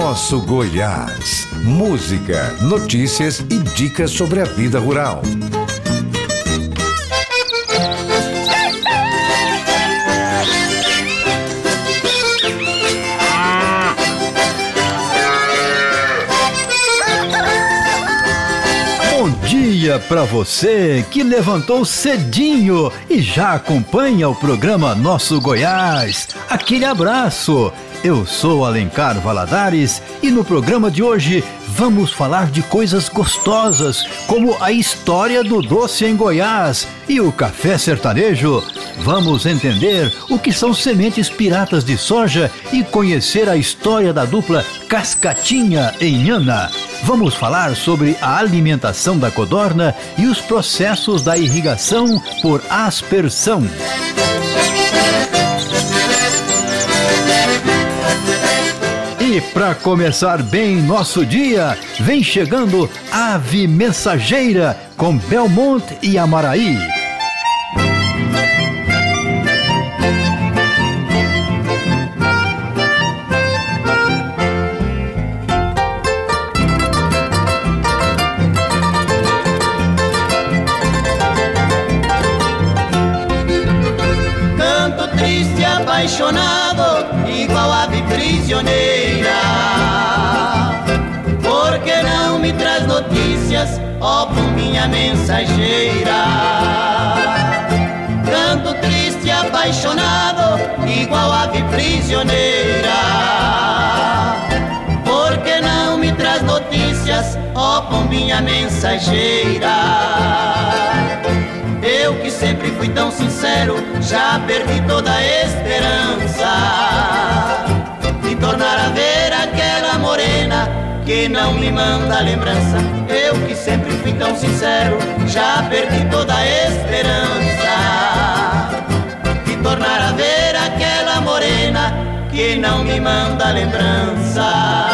Nosso Goiás. Música, notícias e dicas sobre a vida rural. Dia para você que levantou cedinho e já acompanha o programa Nosso Goiás. Aquele abraço. Eu sou Alencar Valadares e no programa de hoje vamos falar de coisas gostosas, como a história do doce em Goiás e o café sertanejo. Vamos entender o que são sementes piratas de soja e conhecer a história da dupla Cascatinha em Ana. Vamos falar sobre a alimentação da codorna e os processos da irrigação por aspersão. E para começar bem nosso dia, vem chegando Ave Mensageira com Belmont e Amaraí. Pombinha mensageira? Canto triste, apaixonado, igual ave prisioneira. Por que não me traz notícias, ó pombinha mensageira? Eu que sempre fui tão sincero, já perdi toda a esperança que não me manda lembrança. Eu que sempre fui tão sincero, já perdi toda a esperança de tornar a ver aquela morena que não me manda lembrança.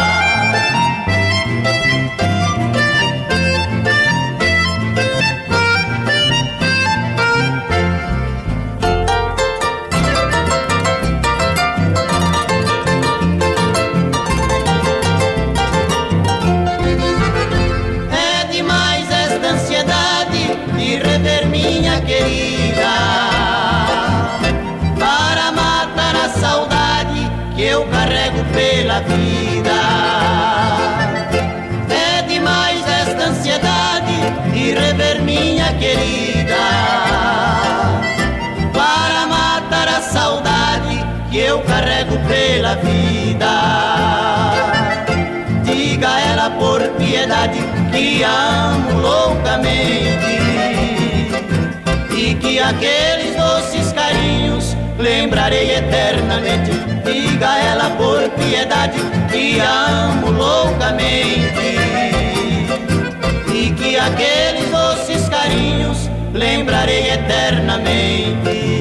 Vida. Diga a ela por piedade que amo loucamente. E que aqueles doces carinhos lembrarei eternamente. Diga a ela por piedade que amo loucamente. E que aqueles doces carinhos lembrarei eternamente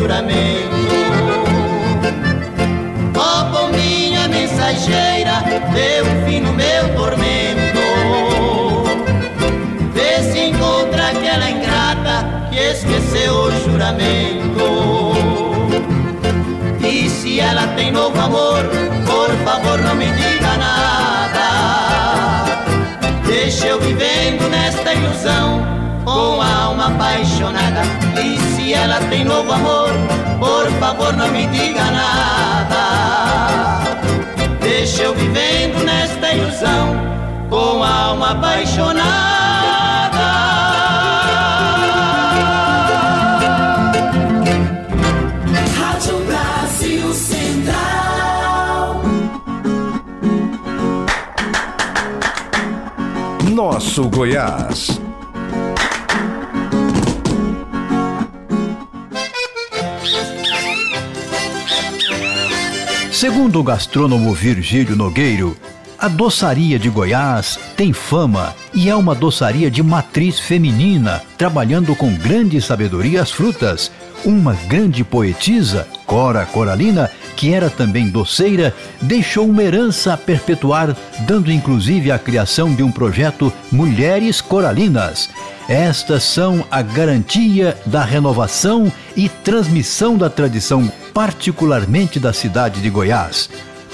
juramento. Ó pombinha mensageira, dê um fim no meu tormento. Vê se encontra aquela ingrata que esqueceu o juramento. E se ela tem novo amor, por favor não me diga nada. Deixa eu vivendo nesta ilusão, com a alma apaixonada. E se ela tem novo amor, por favor não me diga nada. Deixa eu vivendo nesta ilusão, com a alma apaixonada. Rádio Brasil Central. Nosso Goiás. Segundo o gastrônomo Virgílio Nogueiro, A doçaria de Goiás tem fama e é uma doçaria de matriz feminina, trabalhando com grande sabedoria as frutas. Uma grande poetisa, Cora Coralina, que era também doceira, deixou uma herança a perpetuar, dando inclusive a criação de um projeto Mulheres Coralinas. Estas são a garantia da renovação e transmissão da tradição, particularmente da cidade de Goiás.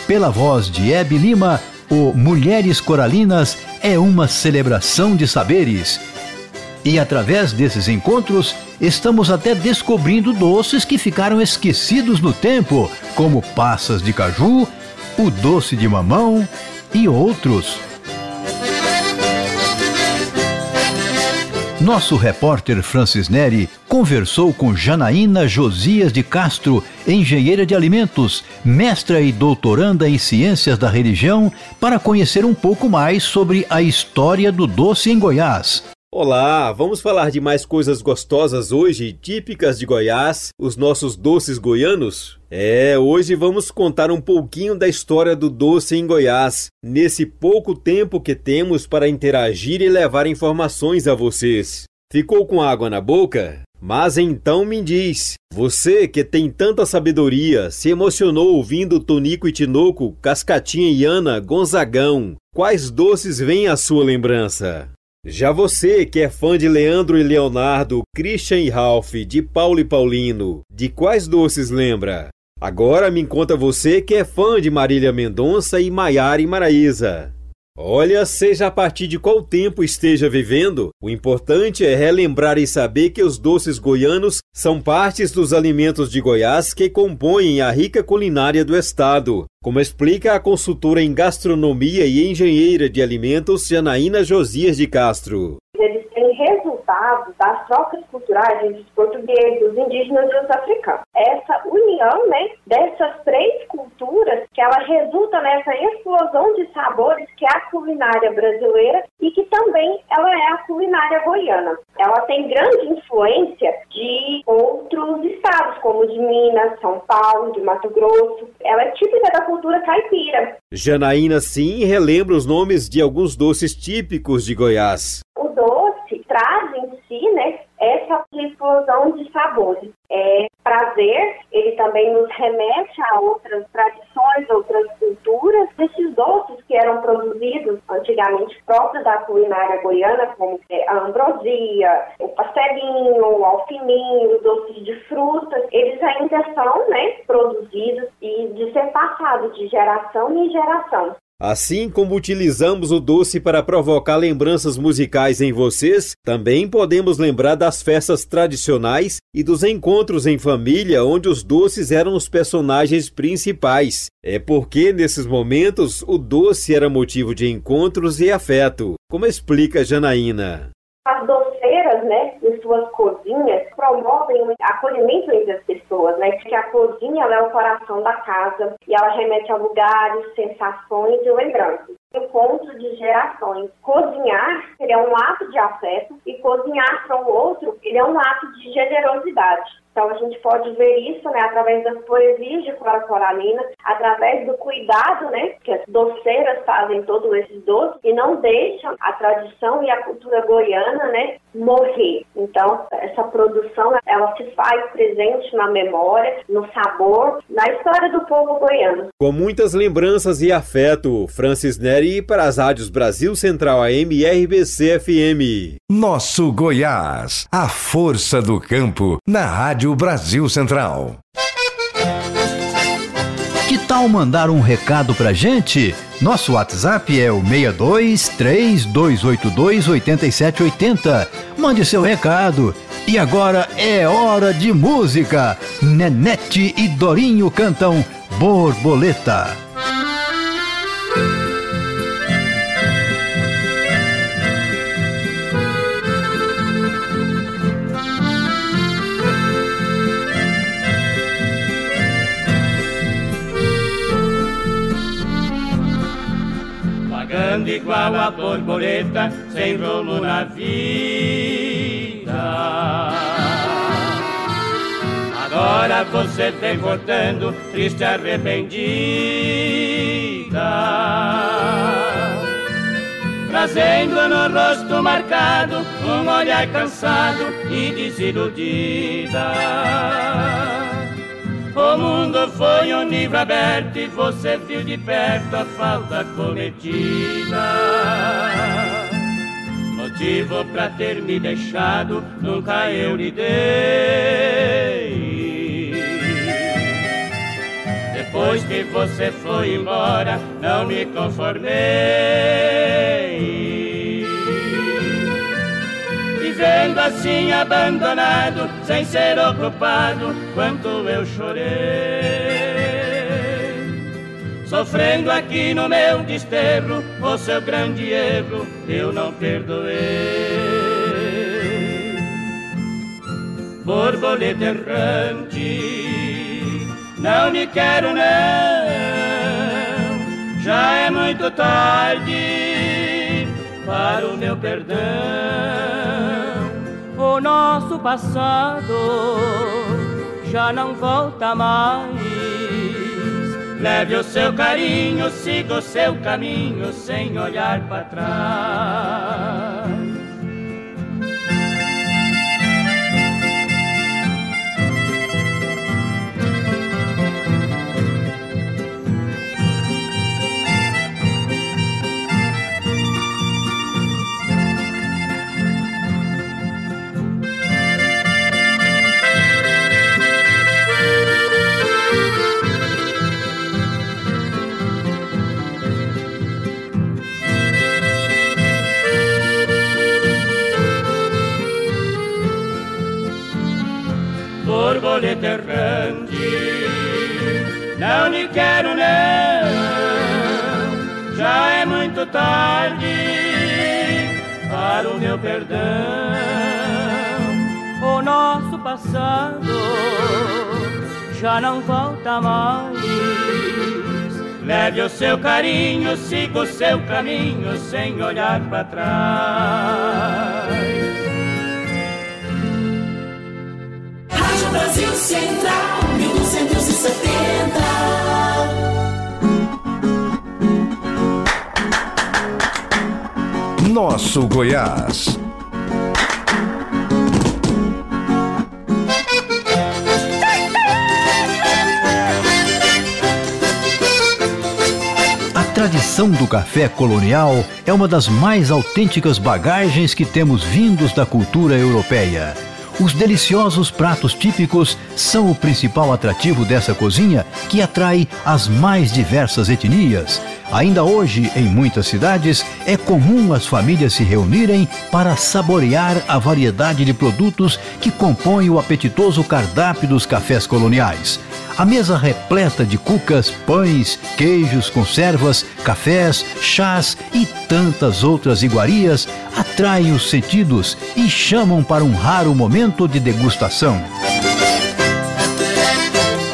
Pela voz de Hebe Lima, o Mulheres Coralinas é uma celebração de saberes. E através desses encontros, estamos até descobrindo doces que ficaram esquecidos no tempo, como passas de caju, o doce de mamão e outros. Nosso repórter Francis Neri conversou com Janaína Josias de Castro, engenheira de alimentos, mestra e doutoranda em ciências da religião, para conhecer um pouco mais sobre a história do doce em Goiás. Olá, vamos falar de mais coisas gostosas hoje, típicas de Goiás, os nossos doces goianos? É, hoje vamos contar um pouquinho da história do doce em Goiás, nesse pouco tempo que temos para interagir e levar informações a vocês. Ficou com água na boca? Mas então me diz, você que tem tanta sabedoria, se emocionou ouvindo Tonico e Tinoco, Cascatinha e Ana, Gonzagão, quais doces vêm à sua lembrança? Já você que é fã de Leandro e Leonardo, Christian e Ralph, de Paulo e Paulino, de quais doces lembra? Agora me conta você que é fã de Marília Mendonça e Maiara e Maraísa. Olha, seja a partir de qual tempo esteja vivendo, o importante é relembrar e saber que os doces goianos são partes dos alimentos de Goiás que compõem a rica culinária do estado, como explica a consultora em gastronomia e engenheira de alimentos Janaína Josias de Castro resultado das trocas culturais entre os portugueses, os indígenas e os africanos. Essa união né, dessas três culturas, que ela resulta nessa explosão de sabores que é a culinária brasileira e que também ela é a culinária goiana. Ela tem grande influência de outros estados, como de Minas, São Paulo, de Mato Grosso. Ela é típica da cultura caipira. Janaína, sim, relembra os nomes de alguns doces típicos de Goiás. O doce traz em si, né, essa explosão de sabores. É prazer, ele também nos remete a outras tradições, outras culturas. Esses doces que eram produzidos antigamente próprios da culinária goiana, como é, a ambrosia, o pastelinho, o alfininho, doces de frutas, eles ainda são né, produzidos e de ser passado de geração em geração. Assim como utilizamos o doce para provocar lembranças musicais em vocês, também podemos lembrar das festas tradicionais e dos encontros em família onde os doces eram os personagens principais. É porque nesses momentos o doce era motivo de encontros e afeto, como explica Janaína. As doceiras, né, em suas cozinhas, promovem o acolhimento entre as pessoas, né? Que a cozinha é o coração da casa e ela remete a lugares, sensações e lembranças. Encontro de gerações. Cozinhar ele é um ato de afeto e cozinhar para o outro ele é um ato de generosidade. Então a gente pode ver isso né, através das poesias de Clara Coralina, através do cuidado né, que as doceiras fazem todos esses doces e não deixam a tradição e a cultura goiana né, morrer. Então essa produção ela se faz presente na memória, no sabor, na história do povo goiano. Com muitas lembranças e afeto, Francis Neri para as rádios Brasil Central AM e RBC FM. Nosso Goiás, a força do campo, na Rádio Rádio Brasil Central. Que tal mandar um recado pra gente? Nosso WhatsApp é o 62 3282 8780. Mande seu recado. E agora é hora de música. Nenete e Dorinho cantam Borboleta. Vagando igual a borboleta, sem rumo na vida. Agora você vem voltando, triste arrependida. trazendo no rosto marcado um olhar cansado e desiludida. O mundo foi um livro aberto e você viu de perto a falta cometida. Motivo pra ter me deixado, nunca eu lhe dei. Depois que você foi embora, não me conformei. Vivendo assim abandonado, sem ser ocupado, quanto eu chorei. Sofrendo aqui no meu desterro, o seu grande erro eu não perdoei. Borboleta errante não me quero não, já é muito tarde para o meu perdão. Nosso passado já não volta mais. Leve o seu carinho, siga o seu caminho sem olhar para trás. Mais. Leve o seu carinho, siga o seu caminho sem olhar para trás. Brasil Central, 1270. Nosso Goiás. Tradição do café colonial é uma das mais autênticas bagagens que temos vindos da cultura europeia. Os deliciosos pratos típicos são o principal atrativo dessa cozinha que atrai as mais diversas etnias. Ainda hoje, em muitas cidades, é comum as famílias se reunirem para saborear a variedade de produtos que compõem o apetitoso cardápio dos cafés coloniais. A mesa repleta de cucas, pães, queijos, conservas, cafés, chás e tantas outras iguarias atraem os sentidos e chamam para um raro momento de degustação.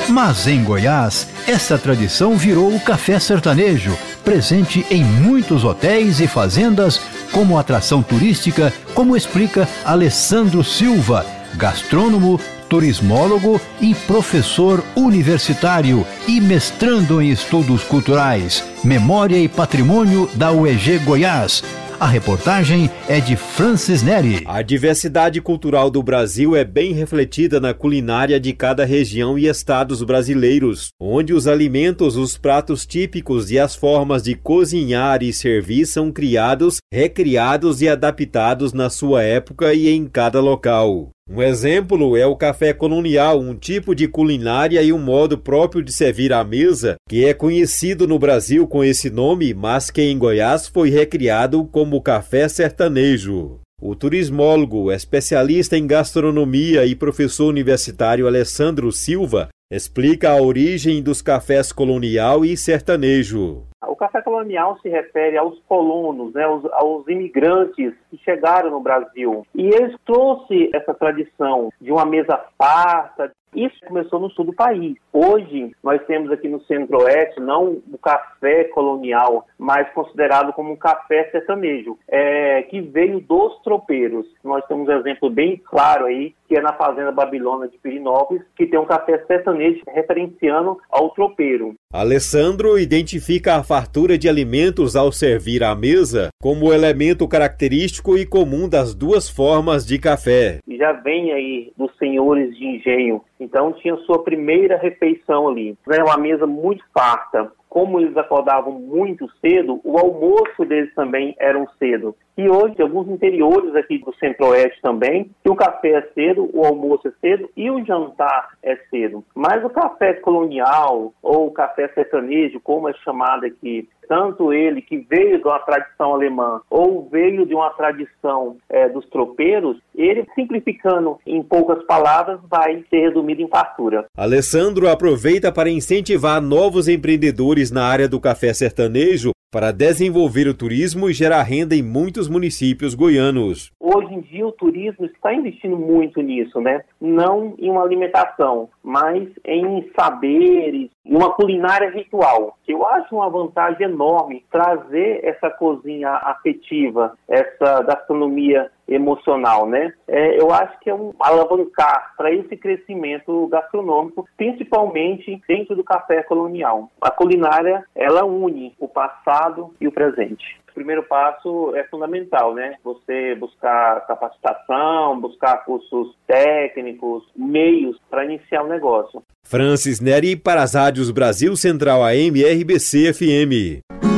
Mas em Goiás, essa tradição virou o café sertanejo, presente em muitos hotéis e fazendas como atração turística, como explica Alessandro Silva, gastrônomo, turismólogo e professor universitário e mestrando em estudos culturais, memória e patrimônio da UEG Goiás. A reportagem é de Francis Neri. A diversidade cultural do Brasil é bem refletida na culinária de cada região e estados brasileiros, onde os alimentos, os pratos típicos e as formas de cozinhar e servir são criados, recriados e adaptados na sua época e em cada local. Um exemplo é o café colonial, um tipo de culinária e um modo próprio de servir à mesa, que é conhecido no Brasil com esse nome, mas que em Goiás foi recriado como café sertanejo. O turismólogo, especialista em gastronomia e professor universitário Alessandro Silva explica a origem dos cafés colonial e sertanejo. O café colonial se refere aos colonos, né, aos, aos, imigrantes que chegaram no Brasil. E eles trouxeram essa tradição de uma mesa farta, isso começou no sul do país. Hoje, nós temos aqui no centro-oeste, não o café colonial, mas considerado como um café sertanejo, é, que veio dos tropeiros. Nós temos um exemplo bem claro aí, que é na Fazenda Babilônia de Pirinópolis, que tem um café sertanejo referenciando ao tropeiro. Alessandro identifica a fartura de alimentos ao servir à mesa como elemento característico e comum das duas formas de café. Já vem aí dos senhores de engenho, então tinha sua primeira refeição ali. Era uma mesa muito farta, como eles acordavam muito cedo, o almoço deles também era cedo. E hoje, alguns interiores aqui do centro-oeste também, que o café é cedo, o almoço é cedo e o jantar é cedo. Mas o café colonial ou o café sertanejo, como é chamado aqui, tanto ele que veio de uma tradição alemã ou veio de uma tradição é, dos tropeiros, ele simplificando em poucas palavras vai ser resumido em fartura. Alessandro aproveita para incentivar novos empreendedores na área do café sertanejo para desenvolver o turismo e gerar renda em muitos municípios goianos. Hoje em dia o turismo está investindo muito nisso, né? Não em uma alimentação, mas em saberes, em uma culinária ritual. Eu acho uma vantagem enorme trazer essa cozinha afetiva, essa gastronomia emocional, né? É, eu acho que é um alavancar para esse crescimento gastronômico, principalmente dentro do café colonial. A culinária, ela une o passado e o presente. O primeiro passo é fundamental, né? Você buscar capacitação, buscar cursos técnicos, meios para iniciar o negócio. Francis Neri para as rádios Brasil Central AM RBC FM.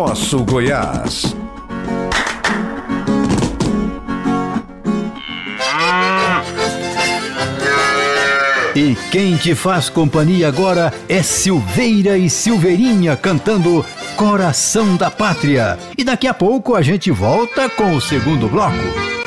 Nosso Goiás. E quem te faz companhia agora é Silveira e Silveirinha cantando Coração da Pátria. E daqui a pouco a gente volta com o segundo bloco.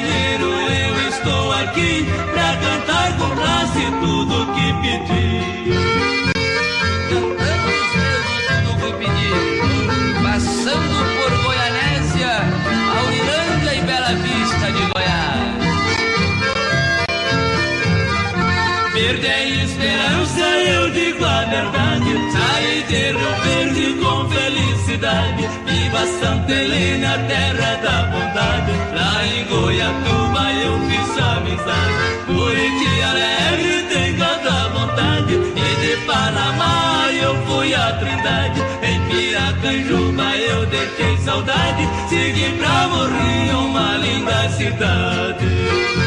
Meu Santa Helena, terra da bondade. Lá em Goiatuba eu fiz amizade. Buriti Alegre tem cada vontade. E de Panamá eu fui a Trindade. Em Piracanjuba eu deixei saudade. Segui pra Morrinho, uma linda cidade.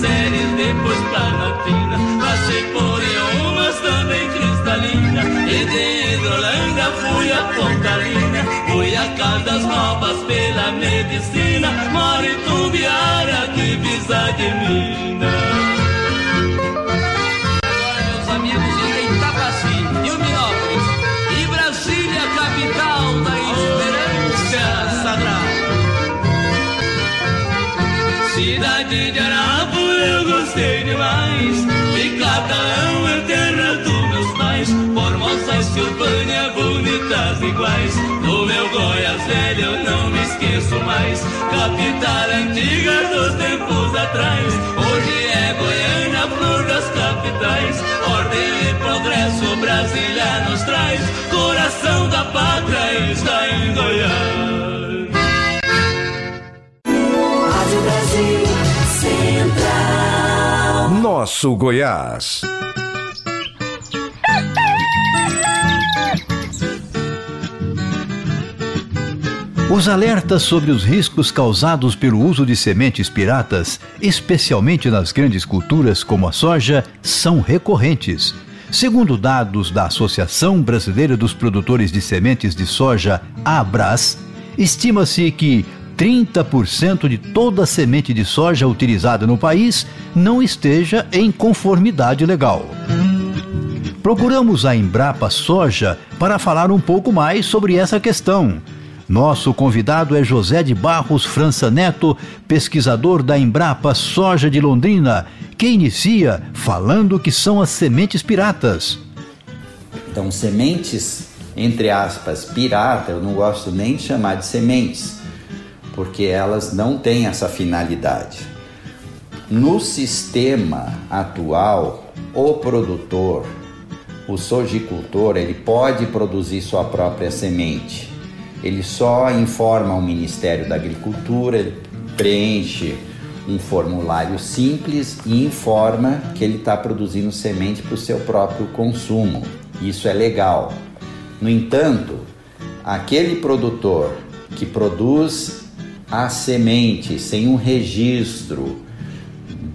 Séries, depois pra Latina. Passei por umas também cristalina. E de Hidrolândia fui a Pontalina. Fui a Caldas Novas pela medicina. Moro em Tumbiara, que visa de mina. Bonitas iguais. No meu Goiás velho eu não me esqueço mais. Capital antiga dos tempos atrás. Hoje é Goiânia, flor das capitais. Ordem e progresso, Brasília nos traz. Coração da pátria está em Goiás. Brasil Central. Nosso Goiás. Os alertas sobre os riscos causados pelo uso de sementes piratas, especialmente nas grandes culturas como a soja, são recorrentes. Segundo dados da Associação Brasileira dos Produtores de Sementes de Soja, Abras, estima-se que 30% de toda a semente de soja utilizada no país não esteja em conformidade legal. Procuramos a Embrapa Soja para falar um pouco mais sobre essa questão. Nosso convidado é José de Barros França Neto, pesquisador da Embrapa Soja de Londrina, que inicia falando que são as sementes piratas. Então, sementes, entre aspas, pirata, eu não gosto nem de chamar de sementes, porque elas não têm essa finalidade. No sistema atual, o produtor, o sojicultor, ele pode produzir sua própria semente. Ele só informa o Ministério da Agricultura, preenche um formulário simples e informa que ele está produzindo semente para o seu próprio consumo. Isso é legal. No entanto, aquele produtor que produz a semente sem um registro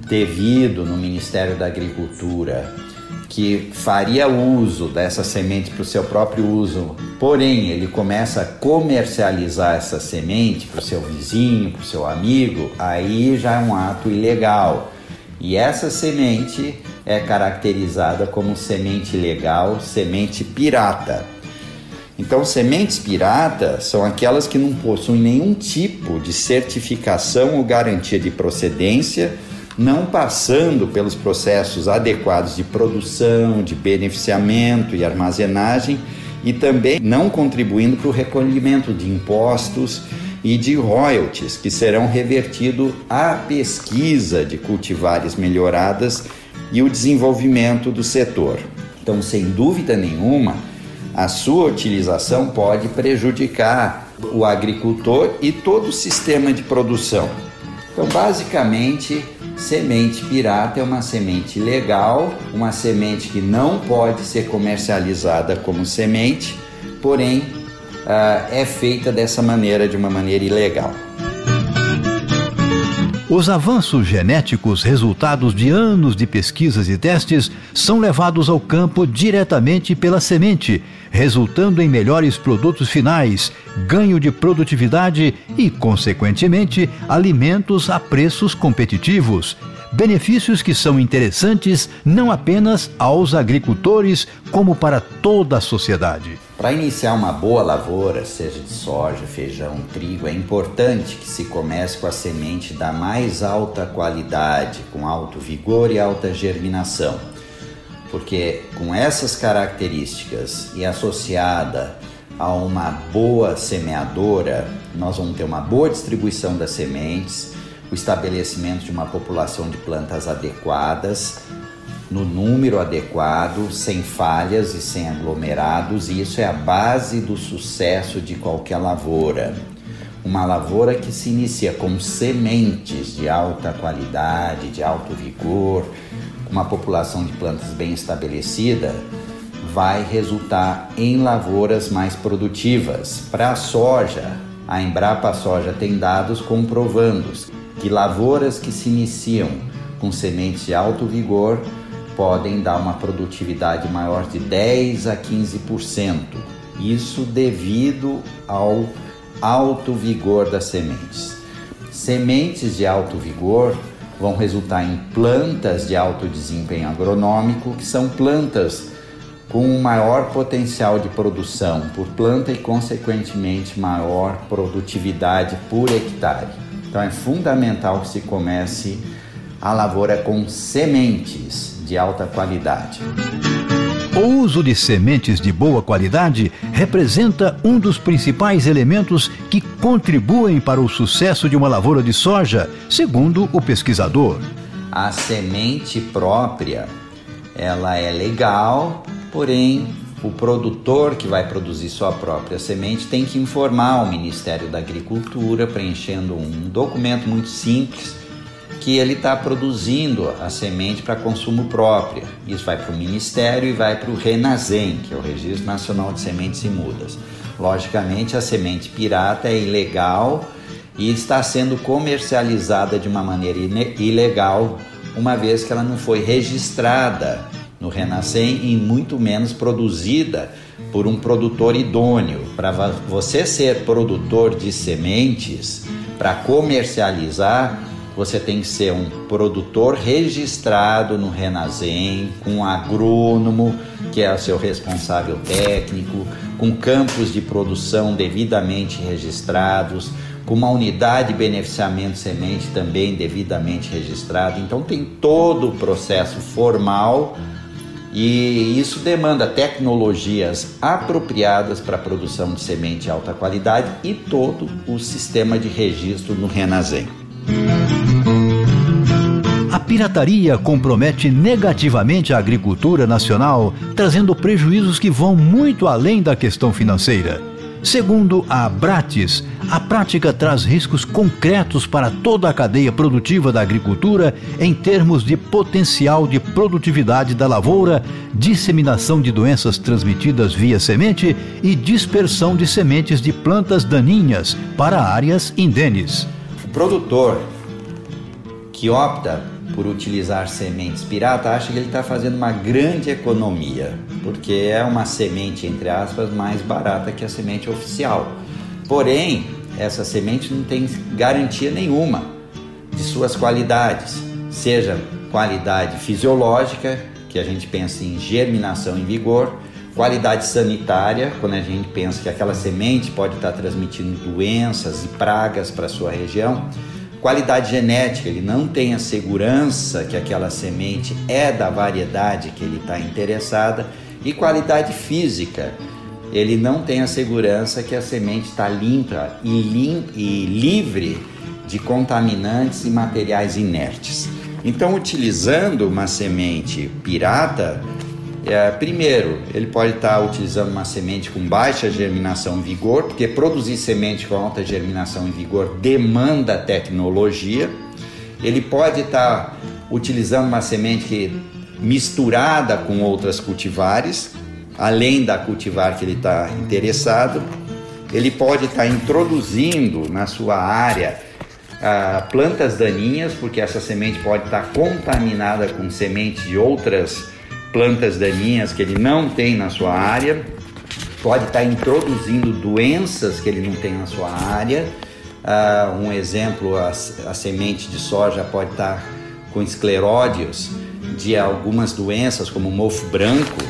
devido no Ministério da Agricultura que faria uso dessa semente para o seu próprio uso, porém ele começa a comercializar essa semente para o seu vizinho, para o seu amigo, aí já é um ato ilegal. E essa semente é caracterizada como semente legal, semente pirata. Então, sementes pirata são aquelas que não possuem nenhum tipo de certificação ou garantia de procedência não passando pelos processos adequados de produção, de beneficiamento e armazenagem e também não contribuindo para o recolhimento de impostos e de royalties que serão revertidos à pesquisa de cultivares melhoradas e o desenvolvimento do setor. Então, sem dúvida nenhuma, a sua utilização pode prejudicar o agricultor e todo o sistema de produção. Então, basicamente, Semente pirata é uma semente legal, uma semente que não pode ser comercializada como semente, porém uh, é feita dessa maneira, de uma maneira ilegal. Os avanços genéticos resultados de anos de pesquisas e testes são levados ao campo diretamente pela semente, resultando em melhores produtos finais, ganho de produtividade e, consequentemente, alimentos a preços competitivos. Benefícios que são interessantes não apenas aos agricultores, como para toda a sociedade. Para iniciar uma boa lavoura, seja de soja, feijão, trigo, é importante que se comece com a semente da mais alta qualidade, com alto vigor e alta germinação. Porque com essas características e associada a uma boa semeadora, nós vamos ter uma boa distribuição das sementes, o estabelecimento de uma população de plantas adequadas, no número adequado, sem falhas e sem aglomerados, e isso é a base do sucesso de qualquer lavoura. Uma lavoura que se inicia com sementes de alta qualidade, de alto vigor, uma população de plantas bem estabelecida, vai resultar em lavouras mais produtivas. Para a soja, a Embrapa Soja tem dados comprovando que lavouras que se iniciam com sementes de alto vigor podem dar uma produtividade maior de 10 a 15%. Isso devido ao alto vigor das sementes. Sementes de alto vigor vão resultar em plantas de alto desempenho agronômico, que são plantas com maior potencial de produção por planta e, consequentemente, maior produtividade por hectare. Então, é fundamental que se comece a lavoura com sementes de alta qualidade. O uso de sementes de boa qualidade representa um dos principais elementos que contribuem para o sucesso de uma lavoura de soja, segundo o pesquisador. A semente própria, ela é legal, porém o produtor que vai produzir sua própria semente tem que informar o Ministério da Agricultura, preenchendo um documento muito simples que ele está produzindo a semente para consumo próprio. Isso vai para o Ministério e vai para o RENASEM, que é o Registro Nacional de Sementes e Mudas. Logicamente, a semente pirata é ilegal e está sendo comercializada de uma maneira ilegal, uma vez que ela não foi registrada no Renascem e muito menos produzida por um produtor idôneo. Para você ser produtor de sementes, para comercializar, você tem que ser um produtor registrado no Renasem, com um agrônomo, que é o seu responsável técnico, com campos de produção devidamente registrados, com uma unidade de beneficiamento semente também devidamente registrada. Então tem todo o processo formal e isso demanda tecnologias apropriadas para a produção de semente de alta qualidade e todo o sistema de registro no Renasem. Pirataria compromete negativamente a agricultura nacional, trazendo prejuízos que vão muito além da questão financeira. Segundo a Abrates, a prática traz riscos concretos para toda a cadeia produtiva da agricultura em termos de potencial de produtividade da lavoura, disseminação de doenças transmitidas via semente e dispersão de sementes de plantas daninhas para áreas indenes. O produtor que opta por utilizar sementes pirata acha que ele está fazendo uma grande economia, porque é uma semente, entre aspas, mais barata que a semente oficial. Porém, essa semente não tem garantia nenhuma de suas qualidades, seja qualidade fisiológica, que a gente pensa em germinação em vigor, qualidade sanitária, quando a gente pensa que aquela semente pode estar transmitindo doenças e pragas para a sua região, Qualidade genética, ele não tem a segurança que aquela semente é da variedade que ele está interessada. E qualidade física, ele não tem a segurança que a semente está limpa e, lim e livre de contaminantes e materiais inertes. Então, utilizando uma semente pirata, é, primeiro, ele pode estar utilizando uma semente com baixa germinação e vigor, porque produzir semente com alta germinação e vigor demanda tecnologia. Ele pode estar utilizando uma semente que, misturada com outras cultivares, além da cultivar que ele está interessado. Ele pode estar introduzindo na sua área ah, plantas daninhas, porque essa semente pode estar contaminada com sementes de outras plantas daninhas que ele não tem na sua área, pode estar introduzindo doenças que ele não tem na sua área. Uh, um exemplo, a, a, semente de soja pode estar com escleródios de algumas doenças, como mofo branco,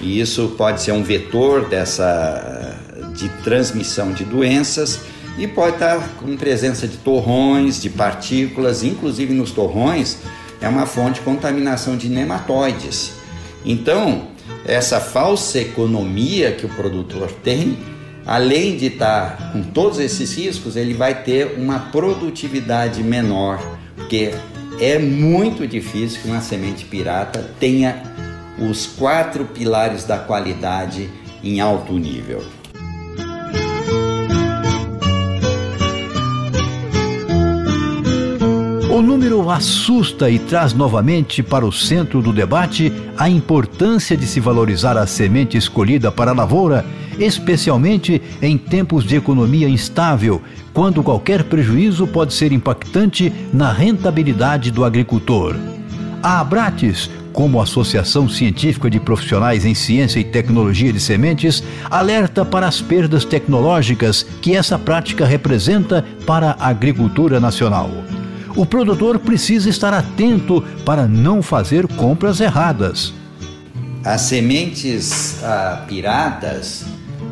e isso pode ser um vetor dessa de transmissão de doenças e pode estar com presença de torrões, de partículas, inclusive nos torrões é uma fonte de contaminação de nematóides. Então, essa falsa economia que o produtor tem, além de estar com todos esses riscos, ele vai ter uma produtividade menor, porque é muito difícil que uma semente pirata tenha os quatro pilares da qualidade em alto nível. O número assusta e traz novamente para o centro do debate a importância de se valorizar a semente escolhida para a lavoura, especialmente em tempos de economia instável, quando qualquer prejuízo pode ser impactante na rentabilidade do agricultor. A Abrates, como Associação Científica de Profissionais em Ciência e Tecnologia de Sementes, alerta para as perdas tecnológicas que essa prática representa para a agricultura nacional o produtor precisa estar atento para não fazer compras erradas. As sementes ah, piratas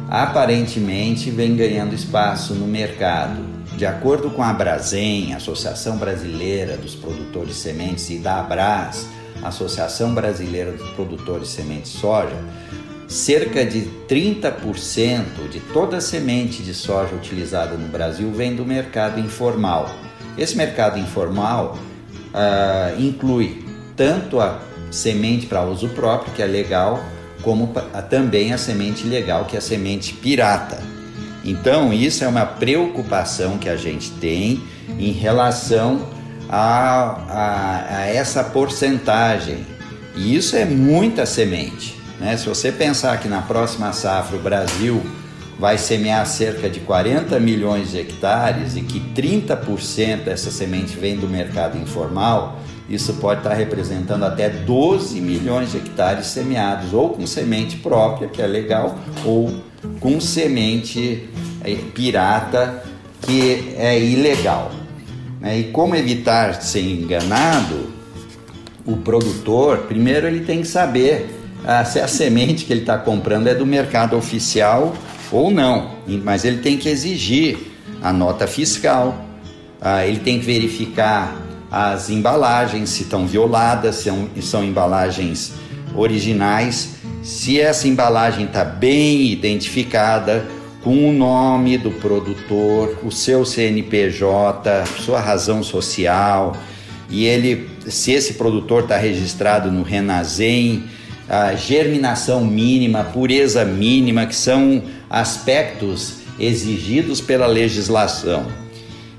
aparentemente vêm ganhando espaço no mercado. De acordo com a Brasem, Associação Brasileira dos Produtores de Sementes, e da Abras, Associação Brasileira dos Produtores de Sementes de Soja, cerca de 30% de toda a semente de soja utilizada no Brasil vem do mercado informal. Esse mercado informal uh, inclui tanto a semente para uso próprio, que é legal, como também a semente legal, que é a semente pirata. Então, isso é uma preocupação que a gente tem em relação a, a, a essa porcentagem. E isso é muita semente. Né? Se você pensar que na próxima safra o Brasil vai semear cerca de 40 milhões de hectares e que 30% dessa semente vem do mercado informal, isso pode estar representando até 12 milhões de hectares semeados, ou com semente própria, que é legal, ou com semente eh, pirata, que é ilegal. Né? E como evitar ser enganado? O produtor, primeiro ele tem que saber ah, se a semente que ele está comprando é do mercado oficial ou não, mas ele tem que exigir a nota fiscal, ah, ele tem que verificar as embalagens, se estão violadas, se são, são embalagens originais, se essa embalagem está bem identificada, com o nome do produtor, o seu CNPJ, sua razão social, e ele, se esse produtor está registrado no Renazem, a germinação mínima, pureza mínima, que são aspectos exigidos pela legislação.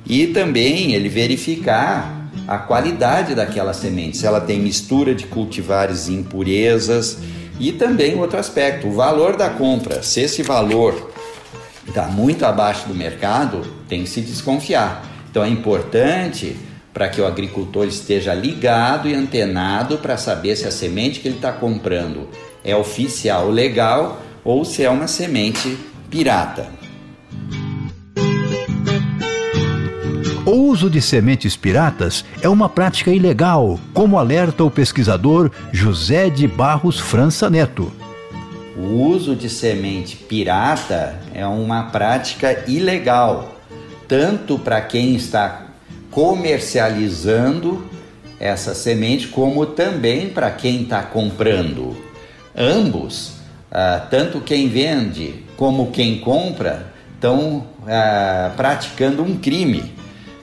E também ele verificar a qualidade daquela semente, se ela tem mistura de cultivares e impurezas. E também outro aspecto, o valor da compra. Se esse valor está muito abaixo do mercado, tem que se desconfiar. Então é importante para que o agricultor esteja ligado e antenado para saber se a semente que ele está comprando é oficial legal ou se é uma semente pirata. O uso de sementes piratas é uma prática ilegal, como alerta o pesquisador José de Barros França Neto. O uso de semente pirata é uma prática ilegal, tanto para quem está comercializando essa semente, como também para quem está comprando. Ambos, ah, tanto quem vende como quem compra, estão ah, praticando um crime.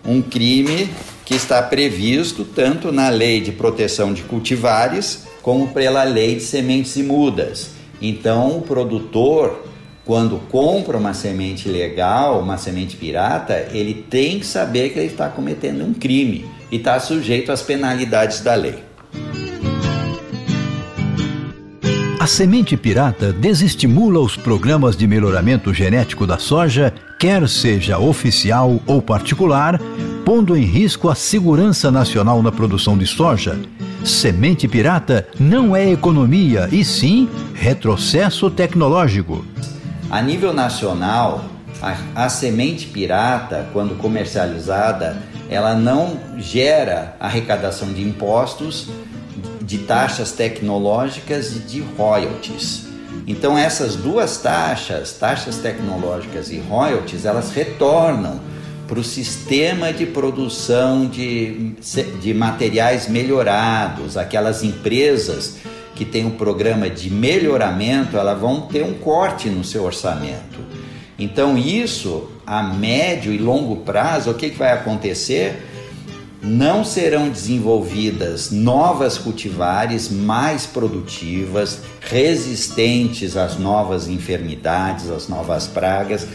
Um crime que está previsto tanto na lei de proteção de cultivares como pela lei de sementes e mudas. Então, o produtor quando compra uma semente legal, uma semente pirata, ele tem que saber que ele está cometendo um crime e está sujeito às penalidades da lei. Semente pirata desestimula os programas de melhoramento genético da soja, quer seja oficial ou particular, pondo em risco a segurança nacional na produção de soja. Semente pirata não é economia, e sim retrocesso tecnológico. A nível nacional, a, a, semente pirata, quando comercializada, ela não gera arrecadação de impostos, de taxas tecnológicas e de royalties. Então essas duas taxas, taxas tecnológicas e royalties, elas retornam para o sistema de produção de, de materiais melhorados, aquelas empresas que tem um programa de melhoramento, elas vão ter um corte no seu orçamento. Então, isso a médio e longo prazo, o que, que vai acontecer? Não serão desenvolvidas novas cultivares mais produtivas, resistentes às novas enfermidades, às novas pragas,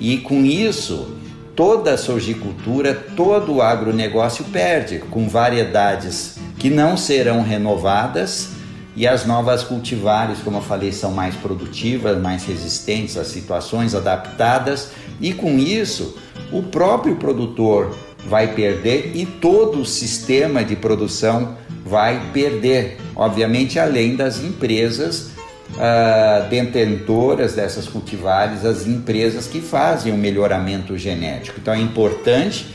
e com isso toda a sojicultura, todo o agronegócio perde, com variedades que não serão renovadas e as novas cultivares, como eu falei, são mais produtivas, mais resistentes às situações, adaptadas, e com isso o próprio produtor vai perder e todo o sistema de produção vai perder, obviamente, além das empresas uh, detentoras dessas cultivares, as empresas que fazem o melhoramento genético. Então é importante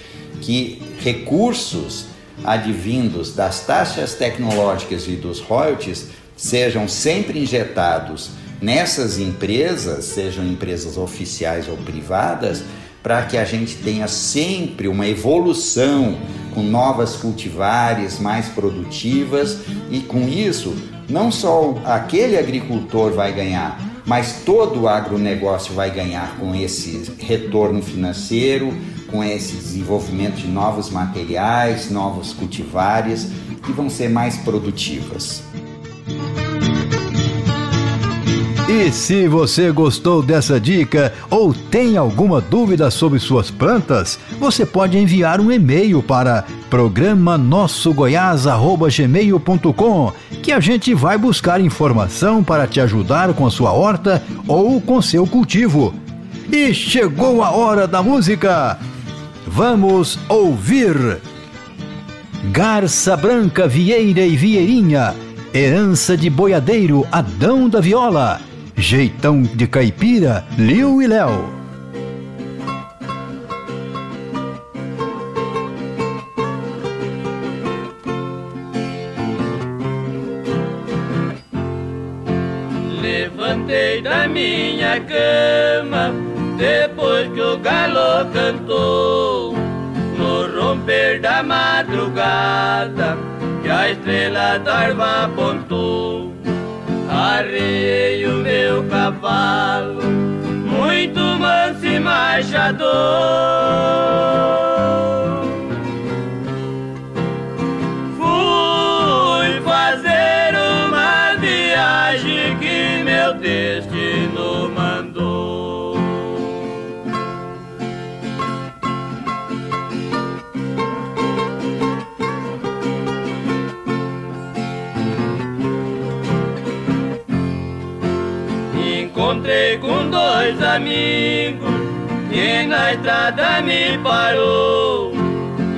que recursos advindos das taxas tecnológicas e dos royalties sejam sempre injetados nessas empresas, sejam empresas oficiais ou privadas, para que a gente tenha sempre uma evolução com novas cultivares mais produtivas e com isso não só aquele agricultor vai ganhar, mas todo o agronegócio vai ganhar com esse retorno financeiro, com esse desenvolvimento de novos materiais, novos cultivares que vão ser mais produtivas. E se você gostou dessa dica ou tem alguma dúvida sobre suas plantas, você pode enviar um e-mail para programa nossogoiás@gmail.com, que a gente vai buscar informação para te ajudar com a sua horta ou com seu cultivo. E chegou a hora da música. Vamos ouvir Garça Branca Vieira e Vieirinha, Herança de Boiadeiro Adão da Viola, Jeitão de Caipira Liu e Léo. Levantei da minha cama depois que o galo cantou no romper da madrugada que a estrela d'alva apontou. Arrei o meu cavalo, muito manso e marchador. Dois amigos que na estrada me parou.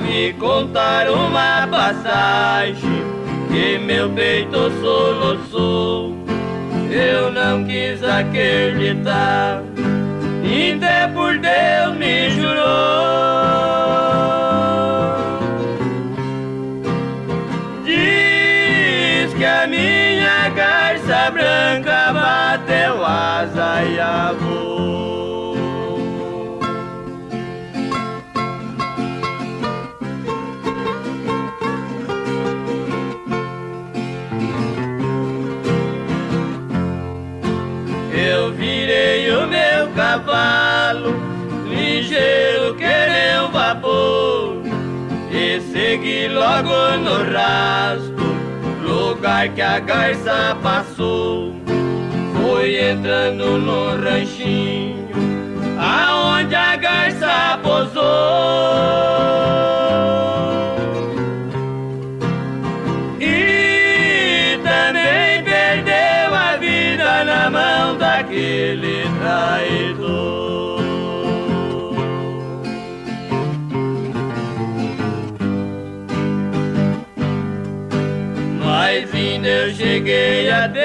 Me contaram uma passagem que meu peito soluçou. Eu não quis acreditar, até por Deus me jurou. Diz que a minha garça branca bateu asa e avô. Segui logo no rastro, lugar que a garça passou. Fui entrando no ranchinho, aonde a garça posou. Cheguei a tempo,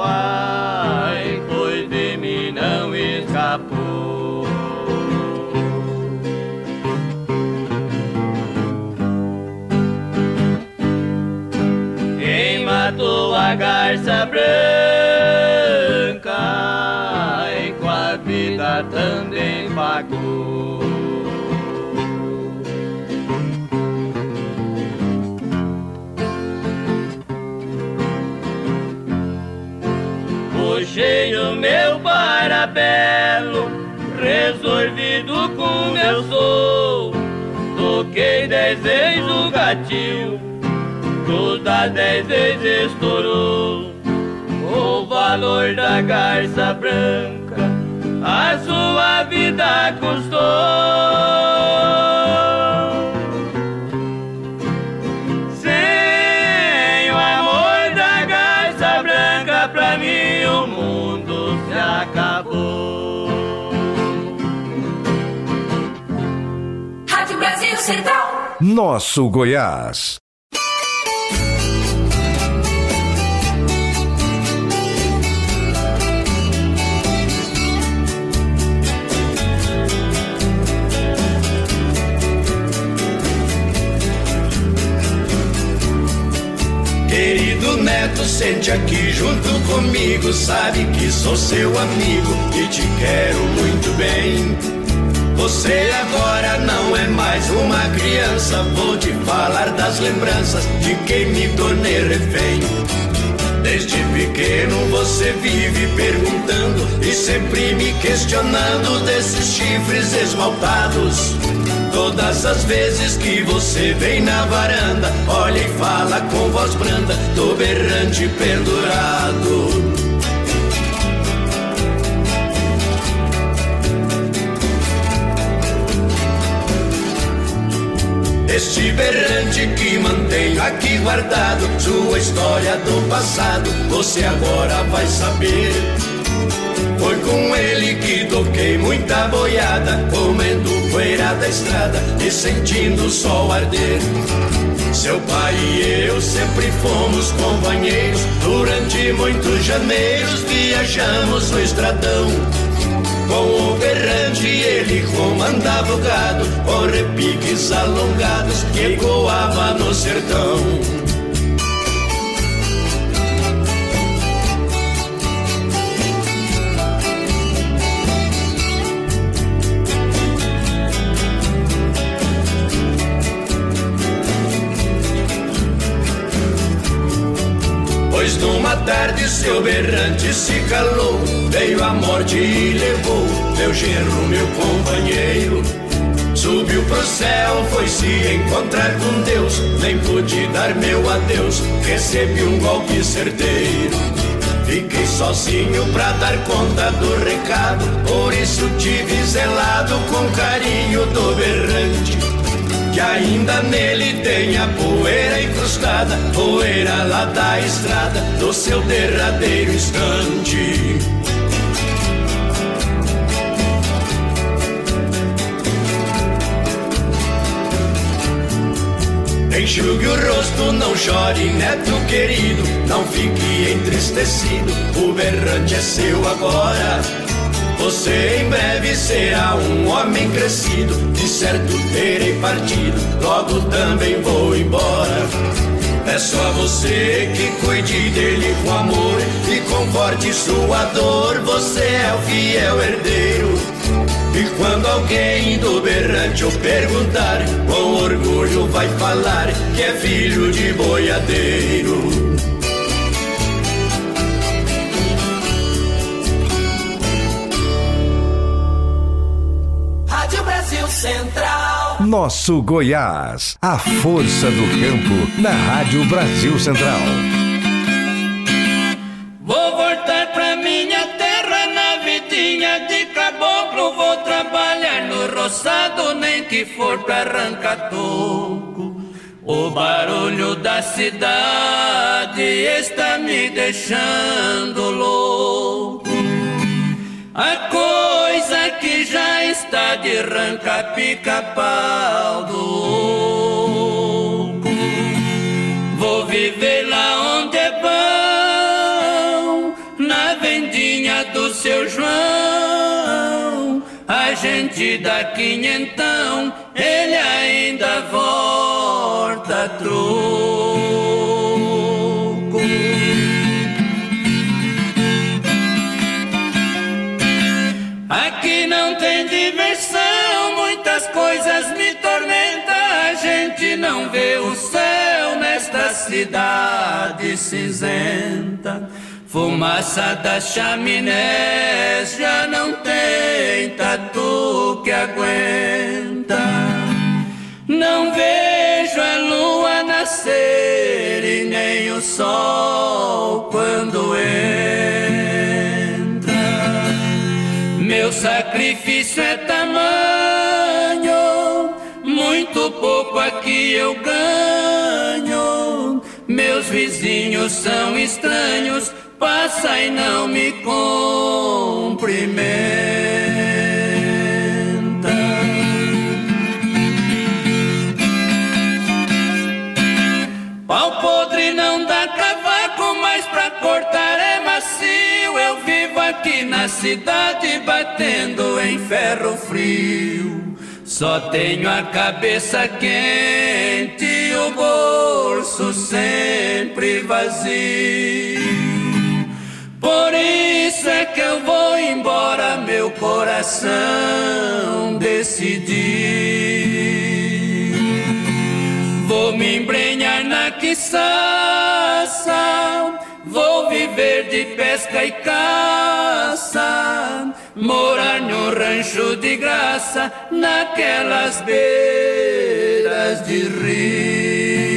ai, pois de mim não escapou. Quem matou a garça branca Puxei o meu parabelo, resolvido com meu sou. Toquei dez vezes o gatil, toda dez vezes estourou. O valor da garça branca, a sua vida custou. Central. Nosso Goiás. Querido neto, sente aqui junto comigo. Sabe que sou seu amigo e te quero muito bem. Você agora não é mais uma criança. Vou te falar das lembranças de quem me tornei refém. Desde pequeno você vive perguntando e sempre me questionando desses chifres esmaltados. Todas as vezes que você vem na varanda, olha e fala com voz branda, tô berrante pendurado. Este que mantenho aqui guardado, sua história do passado, você agora vai saber. Foi com ele que toquei muita boiada, comendo poeira da estrada e sentindo o sol arder. Seu pai e eu sempre fomos companheiros, durante muitos janeiros viajamos no estradão. Com o berrante ele comandava o gado, com repiques alongados que ecoava no sertão. Numa tarde seu berrante se calou, veio a morte e levou meu genro, meu companheiro. Subiu pro céu, foi se encontrar com Deus, nem pude dar meu adeus, recebi um golpe certeiro. Fiquei sozinho pra dar conta do recado, por isso tive zelado com carinho do berrante que ainda nele tem a poeira incrustada, poeira lá da estrada, do seu derradeiro instante. Enxugue o rosto, não chore, neto querido, não fique entristecido, o berrante é seu agora. Você em breve será um homem crescido, de certo terei partido, logo também vou embora. Peço a você que cuide dele com amor e conforte sua dor, você é o fiel herdeiro. E quando alguém do berrante o perguntar, com orgulho vai falar que é filho de boiadeiro. Nosso Goiás, a força do campo, na Rádio Brasil Central. Vou voltar pra minha terra na vidinha de caboclo. Vou trabalhar no roçado, nem que for pra arrancar toco. O barulho da cidade está me deixando louco. A está de ranca pica-pau do. Vou viver lá onde é bom, na vendinha do seu João. A gente dá quinhentão, ele ainda volta troco. Cidade cinzenta. Fumaça das chaminés já não tem tatu que aguenta. Não vejo a lua nascer e nem o sol quando entra. Meu sacrifício é tamanho, muito pouco aqui eu ganho. Vizinhos são estranhos, passa e não me cumprimenta. Pau podre não dá cavaco, mas pra cortar é macio. Eu vivo aqui na cidade batendo em ferro frio. Só tenho a cabeça quente o bolso sempre vazio. Por isso é que eu vou embora, meu coração decidir. Vou me embrenhar na quiçaça Vou viver de pesca e caça, morar no rancho de graça, naquelas beiras de rio.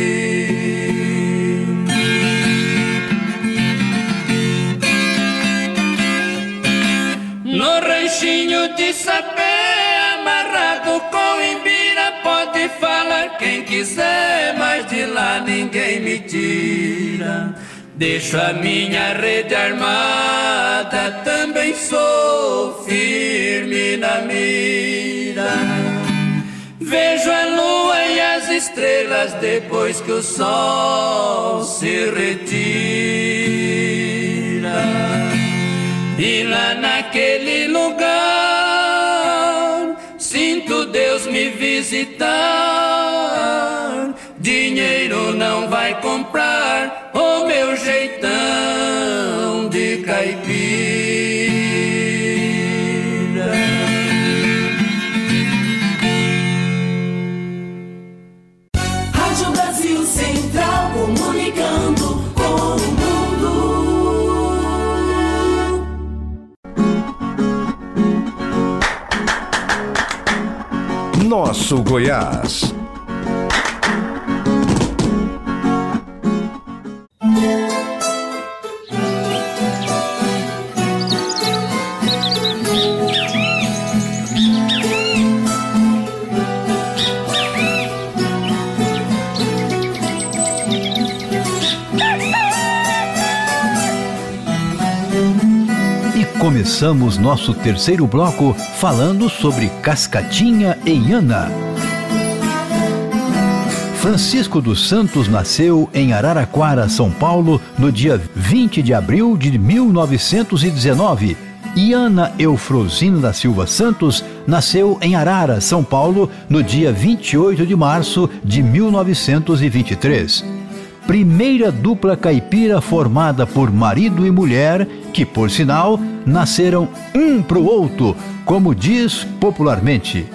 No ranchinho de sapé, amarrado com imbira, pode falar quem quiser, Deixo a minha rede armada, também sou firme na mira. Vejo a lua e as estrelas depois que o sol se retira. E lá naquele lugar sinto Deus me visitar. Dinheiro não vai comprar jeitão de caipira. Rádio Brasil Central comunicando com o mundo. Nosso Goiás. Começamos nosso terceiro bloco falando sobre Cascatinha em Ana. Francisco dos Santos nasceu em Araraquara, São Paulo, no dia 20 de abril de 1919. E Ana Eufrosina da Silva Santos nasceu em Arara, São Paulo, no dia 28 de março de 1923 primeira dupla caipira formada por marido e mulher, que, por sinal, nasceram um para o outro, como diz popularmente.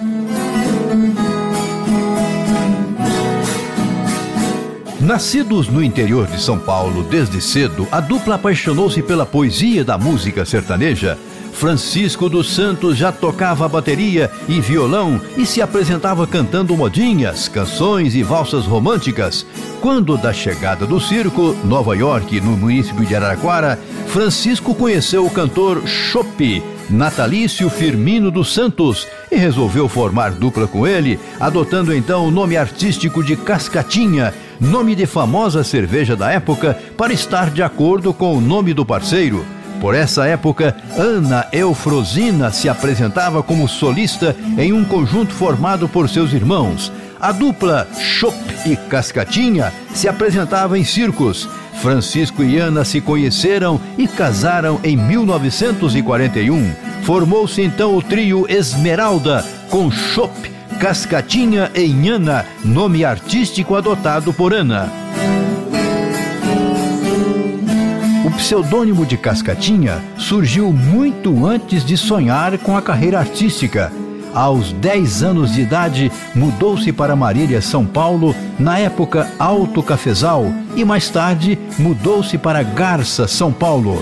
Nascidos no interior de São Paulo desde cedo, a dupla apaixonou-se pela poesia da música sertaneja. Francisco dos Santos já tocava bateria e violão e se apresentava cantando modinhas, canções e valsas românticas. Quando da chegada do circo, Nova York, no município de Araraquara, Francisco conheceu o cantor Chopp, Natalício Firmino dos Santos, e resolveu formar dupla com ele, adotando então o nome artístico de Cascatinha, nome de famosa cerveja da época, para estar de acordo com o nome do parceiro. Por essa época, Ana Eufrosina se apresentava como solista em um conjunto formado por seus irmãos. A dupla Chop e Cascatinha se apresentava em circos. Francisco e Ana se conheceram e casaram em 1941. Formou-se então o trio Esmeralda, com Chop, Cascatinha e Nhana, nome artístico adotado por Ana. O pseudônimo de Cascatinha surgiu muito antes de sonhar com a carreira artística. Aos 10 anos de idade, mudou-se para Marília, São Paulo, na época Alto Cafezal, e mais tarde mudou-se para Garça, São Paulo.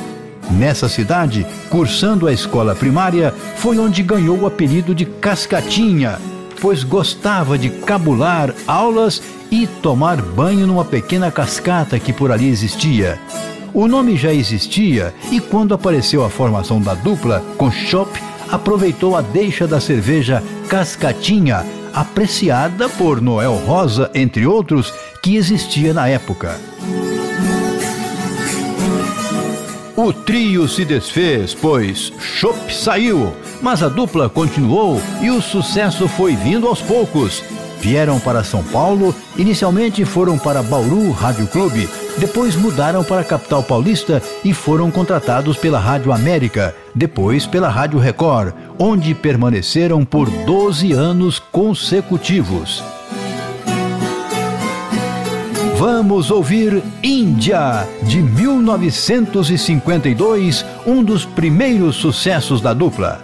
Nessa cidade, cursando a escola primária, foi onde ganhou o apelido de Cascatinha, pois gostava de cabular aulas e tomar banho numa pequena cascata que por ali existia. O nome já existia e quando apareceu a formação da dupla com Chop, aproveitou a deixa da cerveja Cascatinha, apreciada por Noel Rosa, entre outros, que existia na época. O trio se desfez, pois Chop saiu, mas a dupla continuou e o sucesso foi vindo aos poucos. Vieram para São Paulo, inicialmente foram para Bauru Rádio Clube, depois mudaram para a capital paulista e foram contratados pela Rádio América, depois pela Rádio Record, onde permaneceram por 12 anos consecutivos. Vamos ouvir Índia, de 1952, um dos primeiros sucessos da dupla.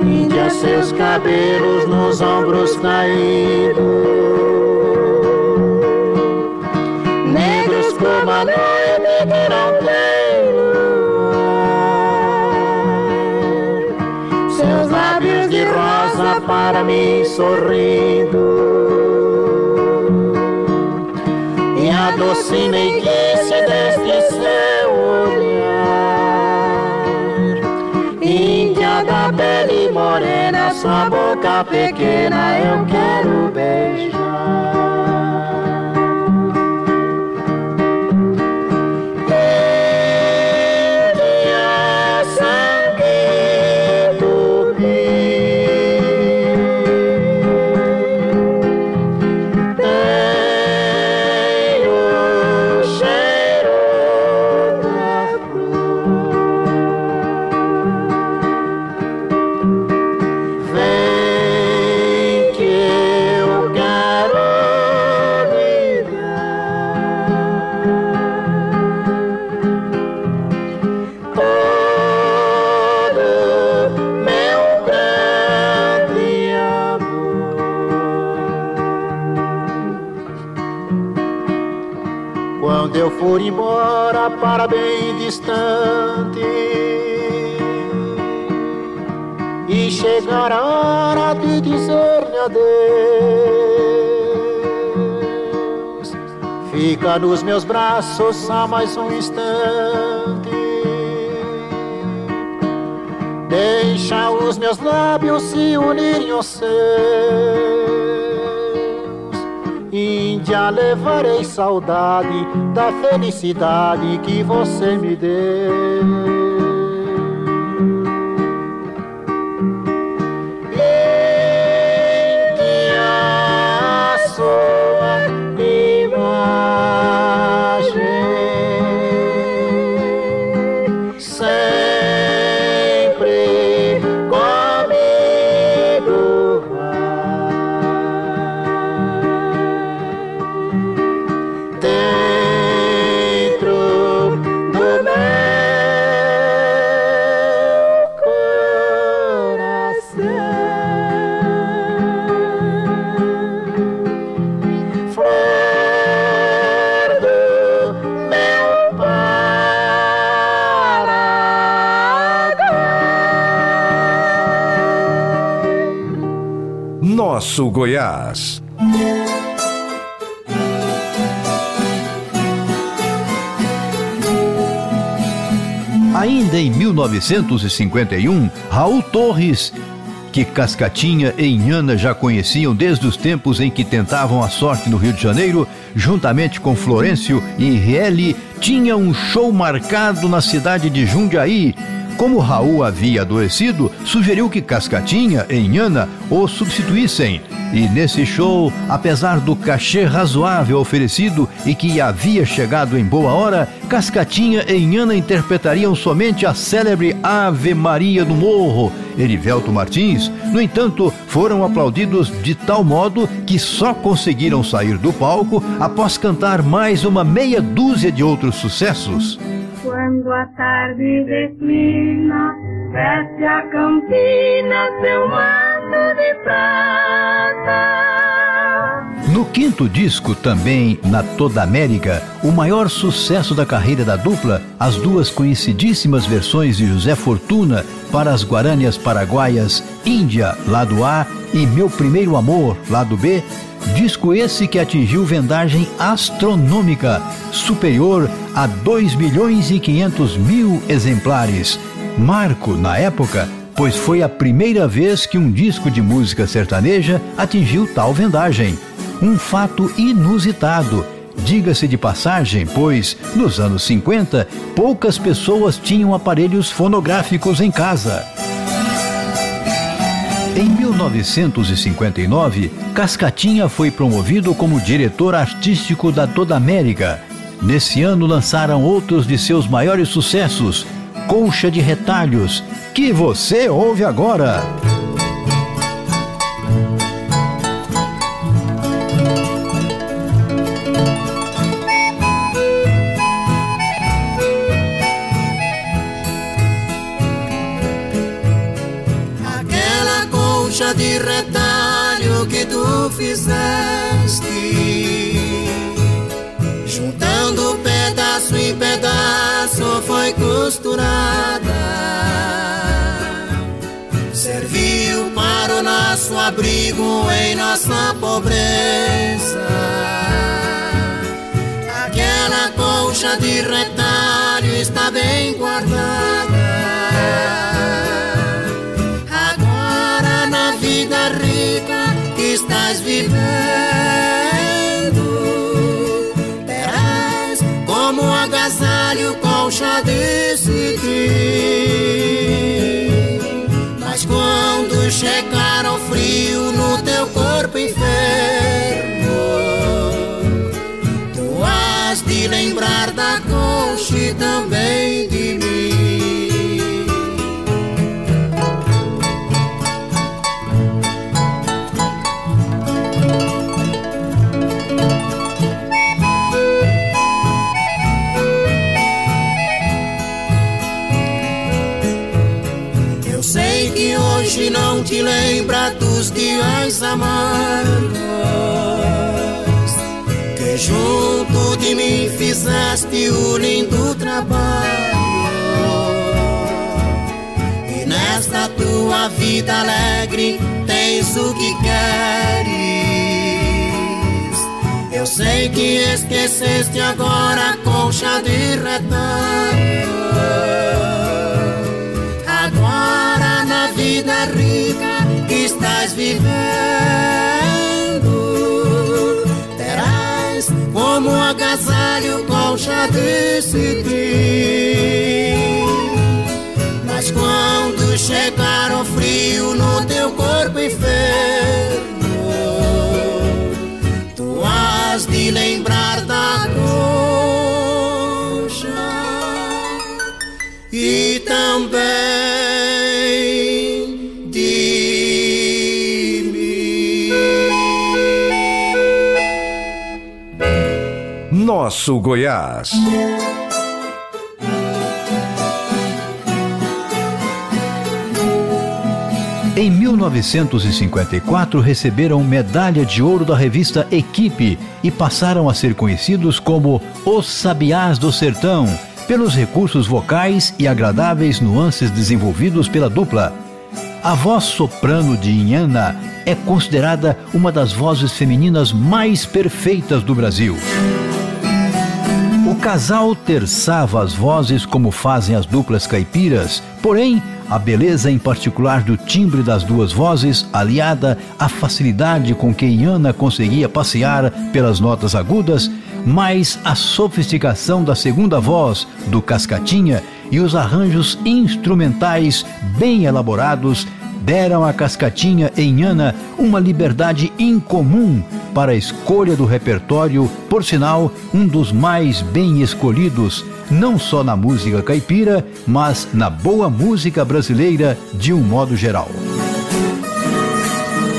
Índia, seus cabelos nos ombros caídos, para mim sorrindo, e a docina e quisse deste seu olhar. Índia da pele morena, sua boca pequena eu quero beijar. Fica nos meus braços só mais um instante. Deixa os meus lábios se unirem aos seus. Índia, levarei saudade da felicidade que você me deu. Goiás. Ainda em 1951, Raul Torres, que Cascatinha e Inhana já conheciam desde os tempos em que tentavam a sorte no Rio de Janeiro, juntamente com Florencio e Rielli, tinha um show marcado na cidade de Jundiaí, como Raul havia adoecido, sugeriu que Cascatinha e Inhana o substituíssem. E nesse show, apesar do cachê razoável oferecido e que havia chegado em boa hora, Cascatinha e Inhana interpretariam somente a célebre Ave Maria do Morro. Erivelto Martins, no entanto, foram aplaudidos de tal modo que só conseguiram sair do palco após cantar mais uma meia dúzia de outros sucessos. Quando a tarde declina, desce a campina seu manto de prata. No quinto disco, também na Toda América, o maior sucesso da carreira da dupla, as duas conhecidíssimas versões de José Fortuna para as Guarânias Paraguaias Índia, lado A, e Meu Primeiro Amor, lado B, Disco esse que atingiu vendagem astronômica, superior a 2 milhões e 500 mil exemplares. Marco na época, pois foi a primeira vez que um disco de música sertaneja atingiu tal vendagem. Um fato inusitado. Diga-se de passagem, pois, nos anos 50, poucas pessoas tinham aparelhos fonográficos em casa. Em 1959, Cascatinha foi promovido como diretor artístico da Toda América. Nesse ano lançaram outros de seus maiores sucessos, Colcha de Retalhos, que você ouve agora. de retalho que tu fizeste, pedaço em pedaço foi costurada. Serviu para o nosso abrigo em nossa pobreza. Aquela colcha de retalho está bem guardada vida rica que estás vivendo, colcha de cetim. Mas quando chegar te lembra dos dias amargos que junto de mim fizeste o lindo trabalho. E nesta tua vida alegre tens o que queres. Eu sei que esqueceste agora a concha de retalho. Vida rica que estás vivendo, terás como agasalho colcha de cetim. Mas quando chegar o frio no teu corpo enfermo, tu has de lembrar da concha e também Nosso Goiás. Em 1954 receberam medalha de ouro da revista Equipe e passaram a ser conhecidos como Os Sabiás do Sertão, pelos recursos vocais e agradáveis nuances desenvolvidos pela dupla. A voz soprano de Inhana é considerada uma das vozes femininas mais perfeitas do Brasil. Casal terçava as vozes como fazem as duplas caipiras, porém, a beleza em particular do timbre das duas vozes, aliada à facilidade com que Iana conseguia passear pelas notas agudas, mais a sofisticação da segunda voz, do Cascatinha, e os arranjos instrumentais bem elaborados deram a Cascatinha e Inhana uma liberdade incomum para a escolha do repertório, por sinal, um dos mais bem escolhidos, não só na música caipira, mas na boa música brasileira de um modo geral.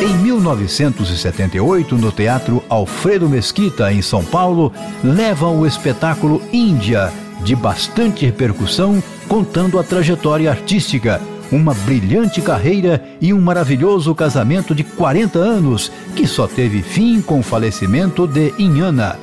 Em 1978, no Teatro Alfredo Mesquita, em São Paulo, levam o espetáculo Índia, de bastante repercussão, contando a trajetória artística, uma brilhante carreira e um maravilhoso casamento de 40 anos, que só teve fim com o falecimento de Inhana.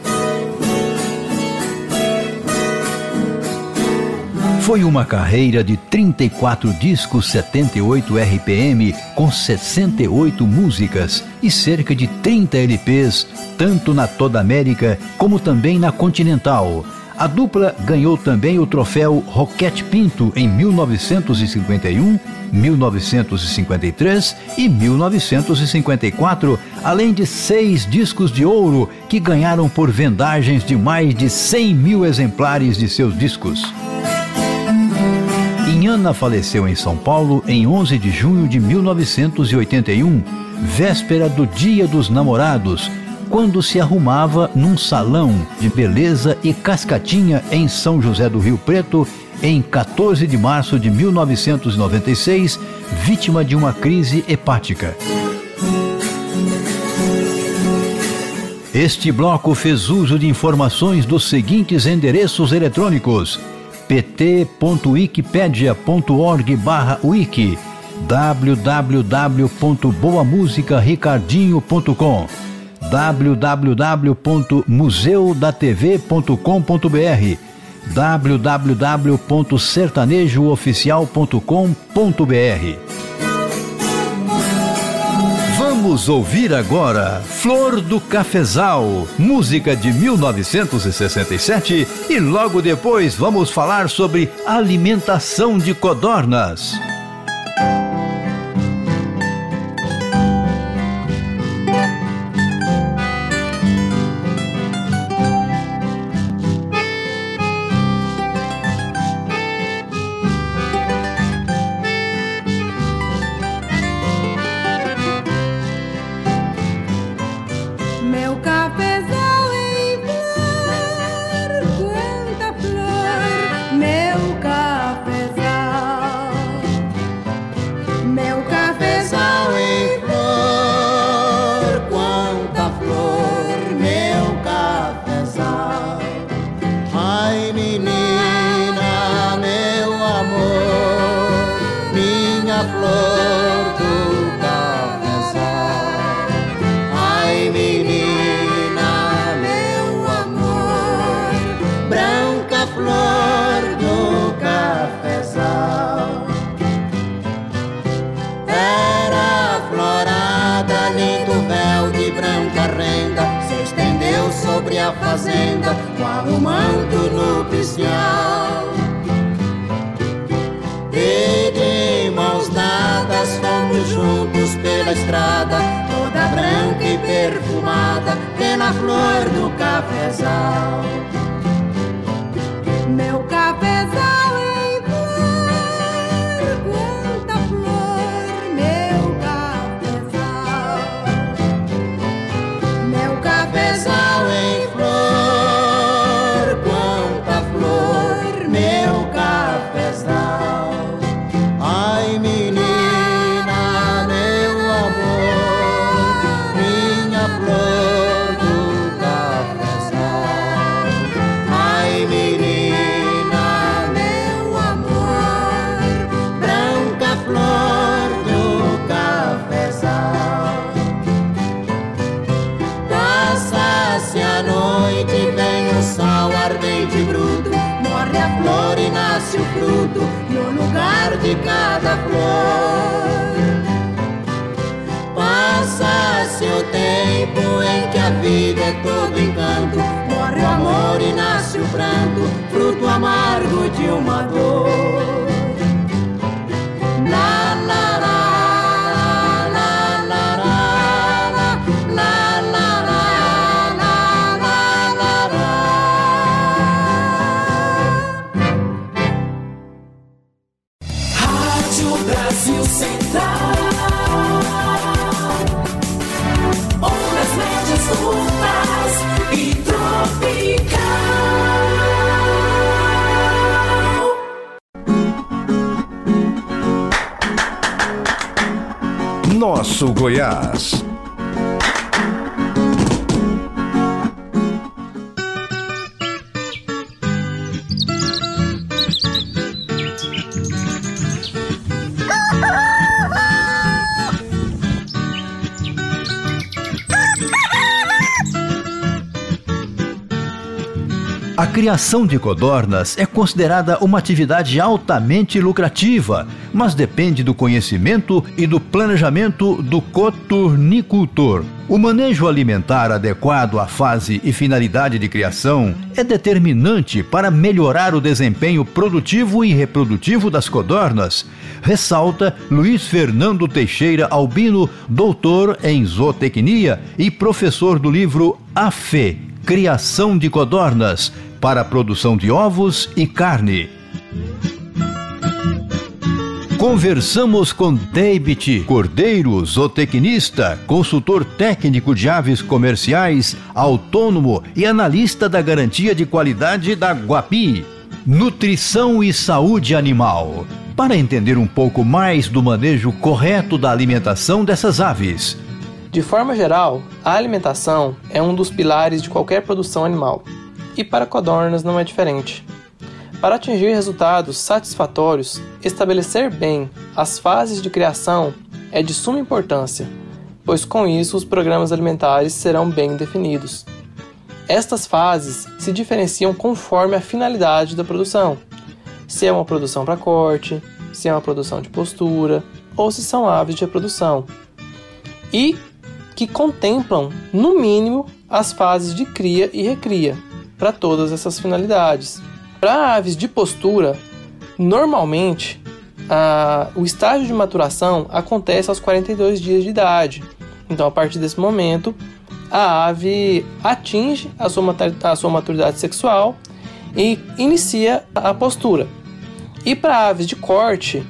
Foi uma carreira de 34 discos 78 RPM com 68 músicas e cerca de 30 LPs, tanto na toda América como também na Continental. A dupla ganhou também o troféu Roquete Pinto em 1951, 1953 e 1954, além de seis discos de ouro que ganharam por vendagens de mais de 100 mil exemplares de seus discos. Inhana faleceu em São Paulo em 11 de junho de 1981, véspera do Dia dos Namorados, quando se arrumava num salão de beleza e cascatinha em São José do Rio Preto, em 14 de março de 1996, vítima de uma crise hepática. Este bloco fez uso de informações dos seguintes endereços eletrônicos: pt.wikipedia.org/wiki, www.boamusicaricardinho.com www.museudatv.com.br www.sertanejooficial.com.br Vamos ouvir agora Flor do Cafezal, música de 1967 e logo depois vamos falar sobre alimentação de codornas. É todo encanto, morre o amor e nasce o pranto, fruto amargo de uma dor. Criação de codornas é considerada uma atividade altamente lucrativa, mas depende do conhecimento e do planejamento do coturnicultor. O manejo alimentar adequado à fase e finalidade de criação é determinante para melhorar o desempenho produtivo e reprodutivo das codornas, ressalta Luiz Fernando Teixeira Albino, doutor em zootecnia e professor do livro A Fé, Criação de Codornas, para a produção de ovos e carne. Conversamos com David Cordeiro, zootecnista, consultor técnico de aves comerciais, autônomo e analista da garantia de qualidade da Guapi. Nutrição e saúde animal. Para entender um pouco mais do manejo correto da alimentação dessas aves. De forma geral, a alimentação é um dos pilares de qualquer produção animal, e para codornas não é diferente. Para atingir resultados satisfatórios, estabelecer bem as fases de criação é de suma importância, pois com isso os programas alimentares serão bem definidos. Estas fases se diferenciam conforme a finalidade da produção, se é uma produção para corte, se é uma produção de postura ou se são aves de reprodução, e que contemplam, no mínimo, as fases de cria e recria para todas essas finalidades. Para aves de postura, normalmente a, o estágio de maturação acontece aos 42 dias de idade. Então, a partir desse momento, a ave atinge a sua, a sua maturidade sexual e inicia a postura. E para aves de corte,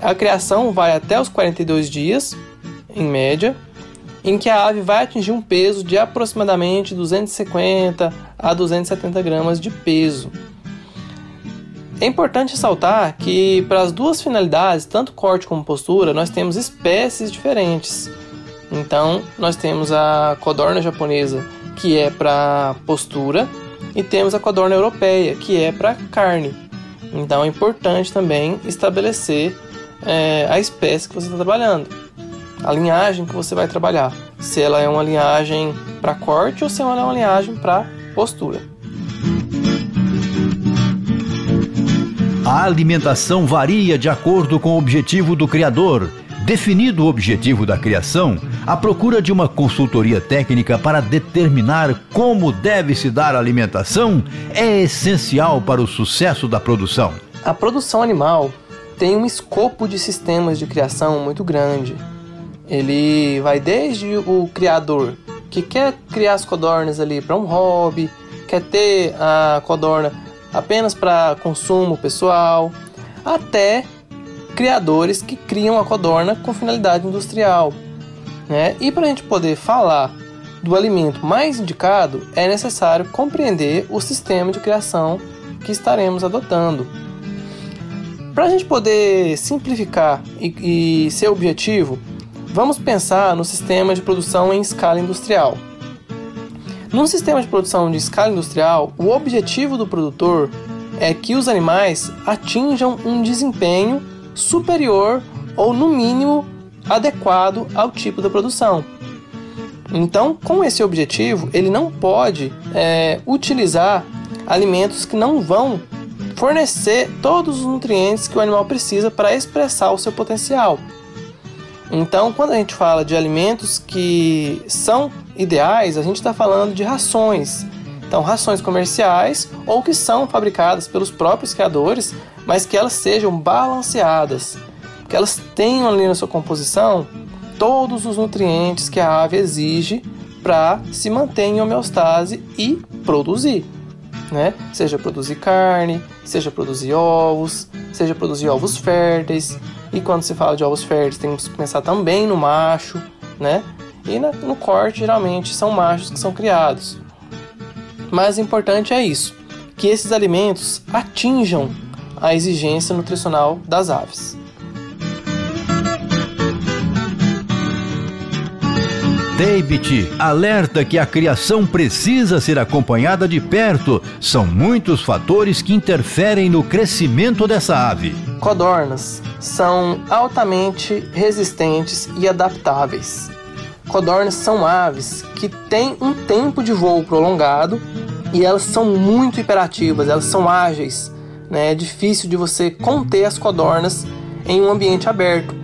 a criação vai até os 42 dias, em média, em que a ave vai atingir um peso de aproximadamente 250 a 270 gramas de peso. É importante ressaltar que para as duas finalidades, tanto corte como postura, nós temos espécies diferentes. Então, nós temos a codorna japonesa, que é para postura, e temos a codorna europeia, que é para carne. Então, é importante também estabelecer é, a espécie que você está trabalhando, a linhagem que você vai trabalhar, se ela é uma linhagem para corte ou se ela é uma linhagem para postura. A alimentação varia de acordo com o objetivo do criador, Definido o objetivo da criação, a procura de uma consultoria técnica para determinar como deve se dar a alimentação é essencial para o sucesso da produção. A produção animal tem um escopo de sistemas de criação muito grande. Ele vai desde o criador que quer criar as codornas ali para um hobby, quer ter a codorna apenas para consumo pessoal, até criadores que criam a codorna com finalidade industrial. Né? E para a gente poder falar do alimento mais indicado, é necessário compreender o sistema de criação que estaremos adotando. Para a gente poder simplificar e, e ser objetivo, vamos pensar no sistema de produção em escala industrial. Num sistema de produção de escala industrial, o objetivo do produtor é que os animais atinjam um desempenho superior ou, no mínimo, adequado ao tipo da produção. Então, com esse objetivo, ele não pode é, utilizar alimentos que não vão fornecer todos os nutrientes que o animal precisa para expressar o seu potencial. Então, quando a gente fala de alimentos que são ideais, a gente está falando de rações. Então, rações comerciais ou que são fabricadas pelos próprios criadores, mas que elas sejam balanceadas, que elas tenham ali na sua composição todos os nutrientes que a ave exige para se manter em homeostase e produzir. Né? Seja produzir carne, seja produzir ovos, seja produzir ovos férteis, e quando se fala de ovos férteis, tem que pensar também no macho, né? E no corte, geralmente, são machos que são criados. Mas importante é isso, que esses alimentos atinjam a exigência nutricional das aves. David alerta que a criação precisa ser acompanhada de perto. São muitos fatores que interferem no crescimento dessa ave. Codornas são altamente resistentes e adaptáveis. Codornas são aves que têm um tempo de voo prolongado e elas são muito hiperativas, elas são ágeis. Né? É difícil de você conter as codornas em um ambiente aberto.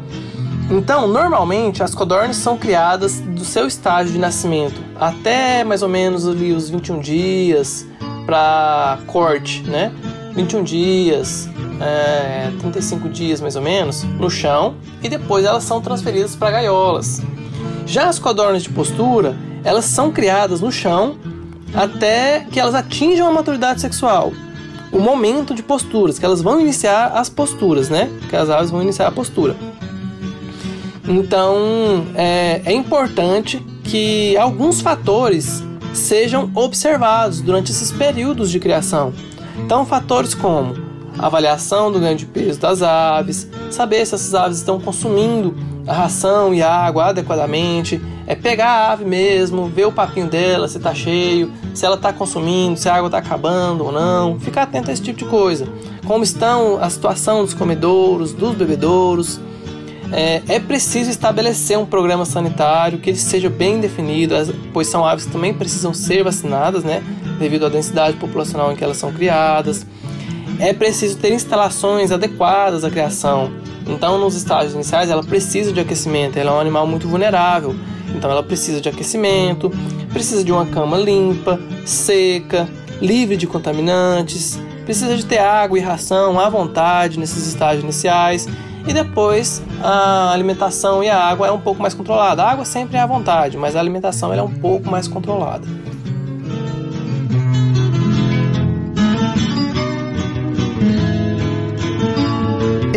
Então, normalmente, as codornas são criadas do seu estágio de nascimento até mais ou menos ali os 21 dias para corte, né? 21 dias, é, 35 dias mais ou menos, no chão e depois elas são transferidas para gaiolas. Já as codornas de postura, elas são criadas no chão até que elas atinjam a maturidade sexual. O momento de posturas, que elas vão iniciar as posturas, né? Que as aves vão iniciar a postura. Então é, é importante que alguns fatores sejam observados durante esses períodos de criação. Então, fatores como avaliação do ganho de peso das aves, saber se essas aves estão consumindo a ração e a água adequadamente, é pegar a ave mesmo, ver o papinho dela, se está cheio, se ela está consumindo, se a água está acabando ou não, ficar atento a esse tipo de coisa. Como estão a situação dos comedouros, dos bebedouros, é, é, preciso estabelecer um programa sanitário que ele seja bem definido, pois são aves que também precisam ser vacinadas, né, devido à densidade populacional em que elas são criadas. É preciso ter instalações adequadas à criação. Então, nos estágios iniciais, ela precisa de aquecimento. Ela é um animal muito vulnerável, então ela precisa de aquecimento, precisa de uma cama limpa, seca, livre de contaminantes, precisa de ter água e ração à vontade nesses estágios iniciais e depois a alimentação e a água é um pouco mais controlada. A água sempre é à vontade, mas a alimentação é um pouco mais controlada.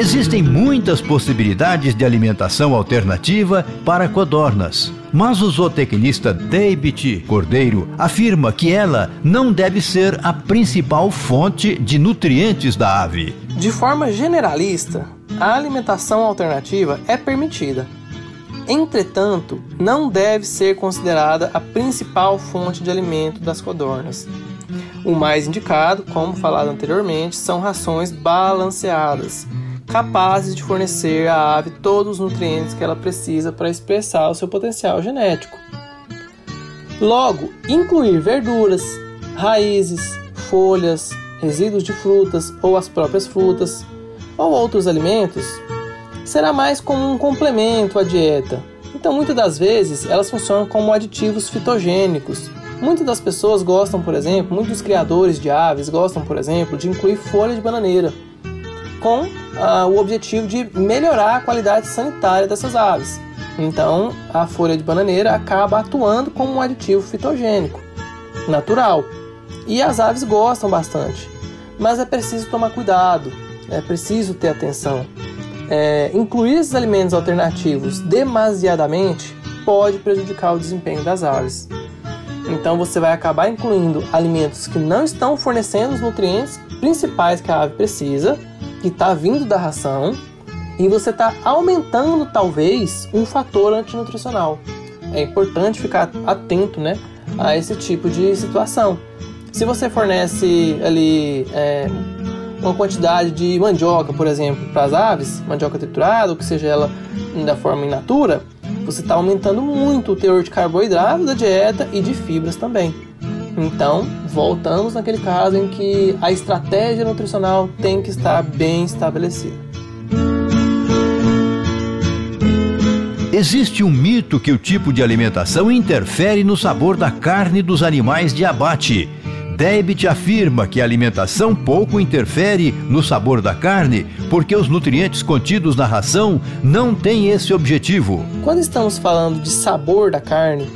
Existem muitas possibilidades de alimentação alternativa para codornas. Mas o zootecnista David Cordeiro afirma que ela não deve ser a principal fonte de nutrientes da ave. De forma generalista, a alimentação alternativa é permitida. Entretanto, não deve ser considerada a principal fonte de alimento das codornas. O mais indicado, como falado anteriormente, são rações balanceadas, capazes de fornecer à ave todos os nutrientes que ela precisa para expressar o seu potencial genético. Logo, incluir verduras, raízes, folhas, resíduos de frutas ou as próprias frutas ou outros alimentos será mais como um complemento à dieta. Então, muitas das vezes, elas funcionam como aditivos fitogênicos. Muitas das pessoas gostam, por exemplo, muitos criadores de aves gostam, por exemplo, de incluir folha de bananeira, com ah, o objetivo de melhorar a qualidade sanitária dessas aves. Então, a folha de bananeira acaba atuando como um aditivo fitogênico natural. E as aves gostam bastante. Mas é preciso tomar cuidado, é preciso ter atenção. É, incluir esses alimentos alternativos demasiadamente pode prejudicar o desempenho das aves. Então você vai acabar incluindo alimentos que não estão fornecendo os nutrientes principais que a ave precisa, que está vindo da ração, e você está aumentando talvez um fator antinutricional. É importante ficar atento, né, a esse tipo de situação. Se você fornece ali é, uma quantidade de mandioca, por exemplo, para as aves, mandioca triturada, ou que seja ela da forma in natura, você está aumentando muito o teor de carboidrato da dieta e de fibras também. Então, voltamos naquele caso em que a estratégia nutricional tem que estar bem estabelecida. Existe um mito que o tipo de alimentação interfere no sabor da carne dos animais de abate. Debit afirma que a alimentação pouco interfere no sabor da carne, porque os nutrientes contidos na ração não têm esse objetivo. Quando estamos falando de sabor da carne,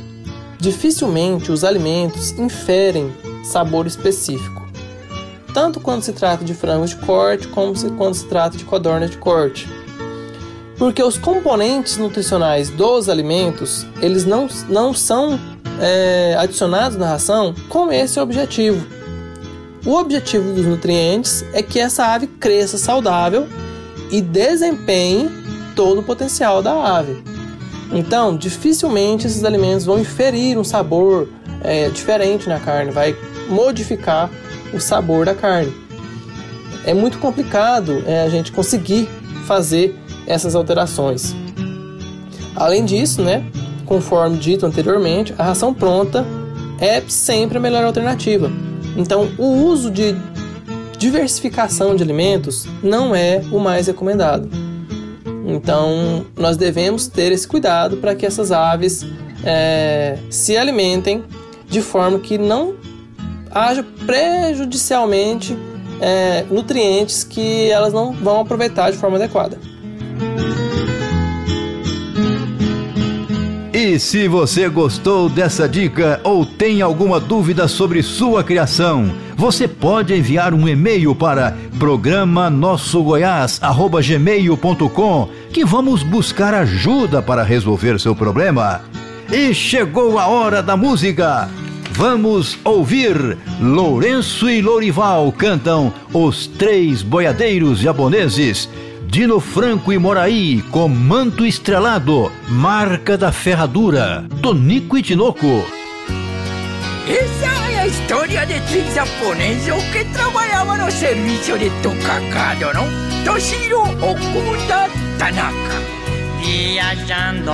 dificilmente os alimentos inferem sabor específico. Tanto quando se trata de frangos de corte, como quando se trata de codornas de corte. Porque os componentes nutricionais dos alimentos, eles não, não são é, adicionados na ração com esse objetivo. O objetivo dos nutrientes é que essa ave cresça saudável e desempenhe todo o potencial da ave. Então, dificilmente esses alimentos vão inferir um sabor é, diferente na carne, vai modificar o sabor da carne. É muito complicado é, a gente conseguir fazer essas alterações. Além disso, né, conforme dito anteriormente, a ração pronta é sempre a melhor alternativa. Então, o uso de diversificação de alimentos não é o mais recomendado. Então, nós devemos ter esse cuidado para que essas aves é, se alimentem de forma que não haja prejudicialmente é, nutrientes que elas não vão aproveitar de forma adequada. E se você gostou dessa dica ou tem alguma dúvida sobre sua criação, você pode enviar um e-mail para programa nossogoiás@gmail.com que vamos buscar ajuda para resolver seu problema. E chegou a hora da música. Vamos ouvir Lourenço e Lourival cantam Os Três Boiadeiros Japoneses Dino Franco e Moraí com Manto Estrelado, Marca da Ferradura, Tonico e Tinoco. Essa é história de três japoneses que trabalhavam no serviço de tocacado, não? Toshiro Okuda Tanaka. Viajando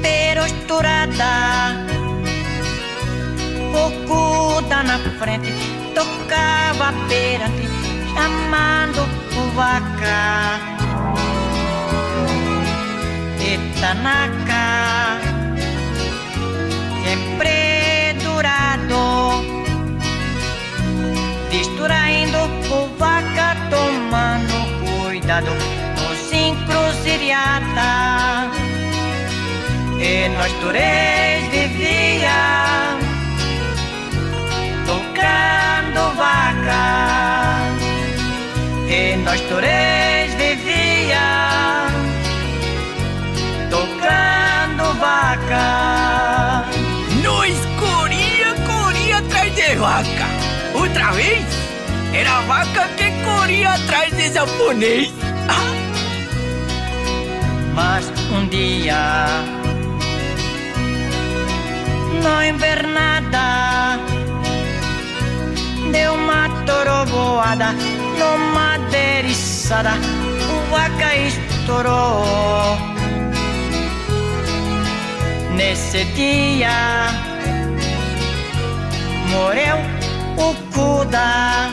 pero estourada Okuda na frente tocava perante chamando vaca e Tanaka distraindo o vaca tomando cuidado nos encruzilhada e nós três vivia tocando vaca e nós três vivia tocando vaca. Nós corria, corria atrás de vaca. Outra vez, era a vaca que corria atrás de japonês. Mas um dia, na invernada, deu uma toroboada numa deriçada, o vaca estourou. Nesse dia, morreu o Cuda,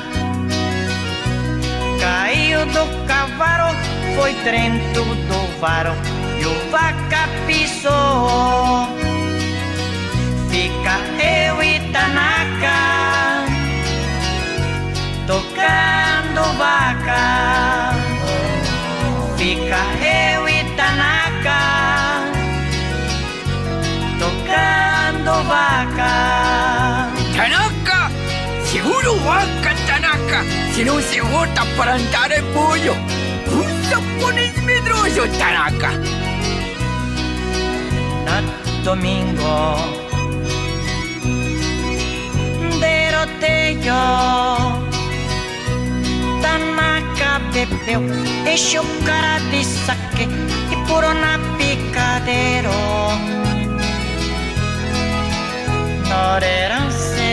caiu do cavalo foi dentro do varo e o vaca pisou. Fica eu e Tanaka tocando vaca. Fica eu e Tanaka tocando vaca. Tanaka! Seguro vaca, Tanaka! Se não se volta para andar em pollo! Um japonês medroso, Tanaka! No domingo de rodeio Tanaka bebeu, encheu cara de saque e purou na picadeiro. Norerance,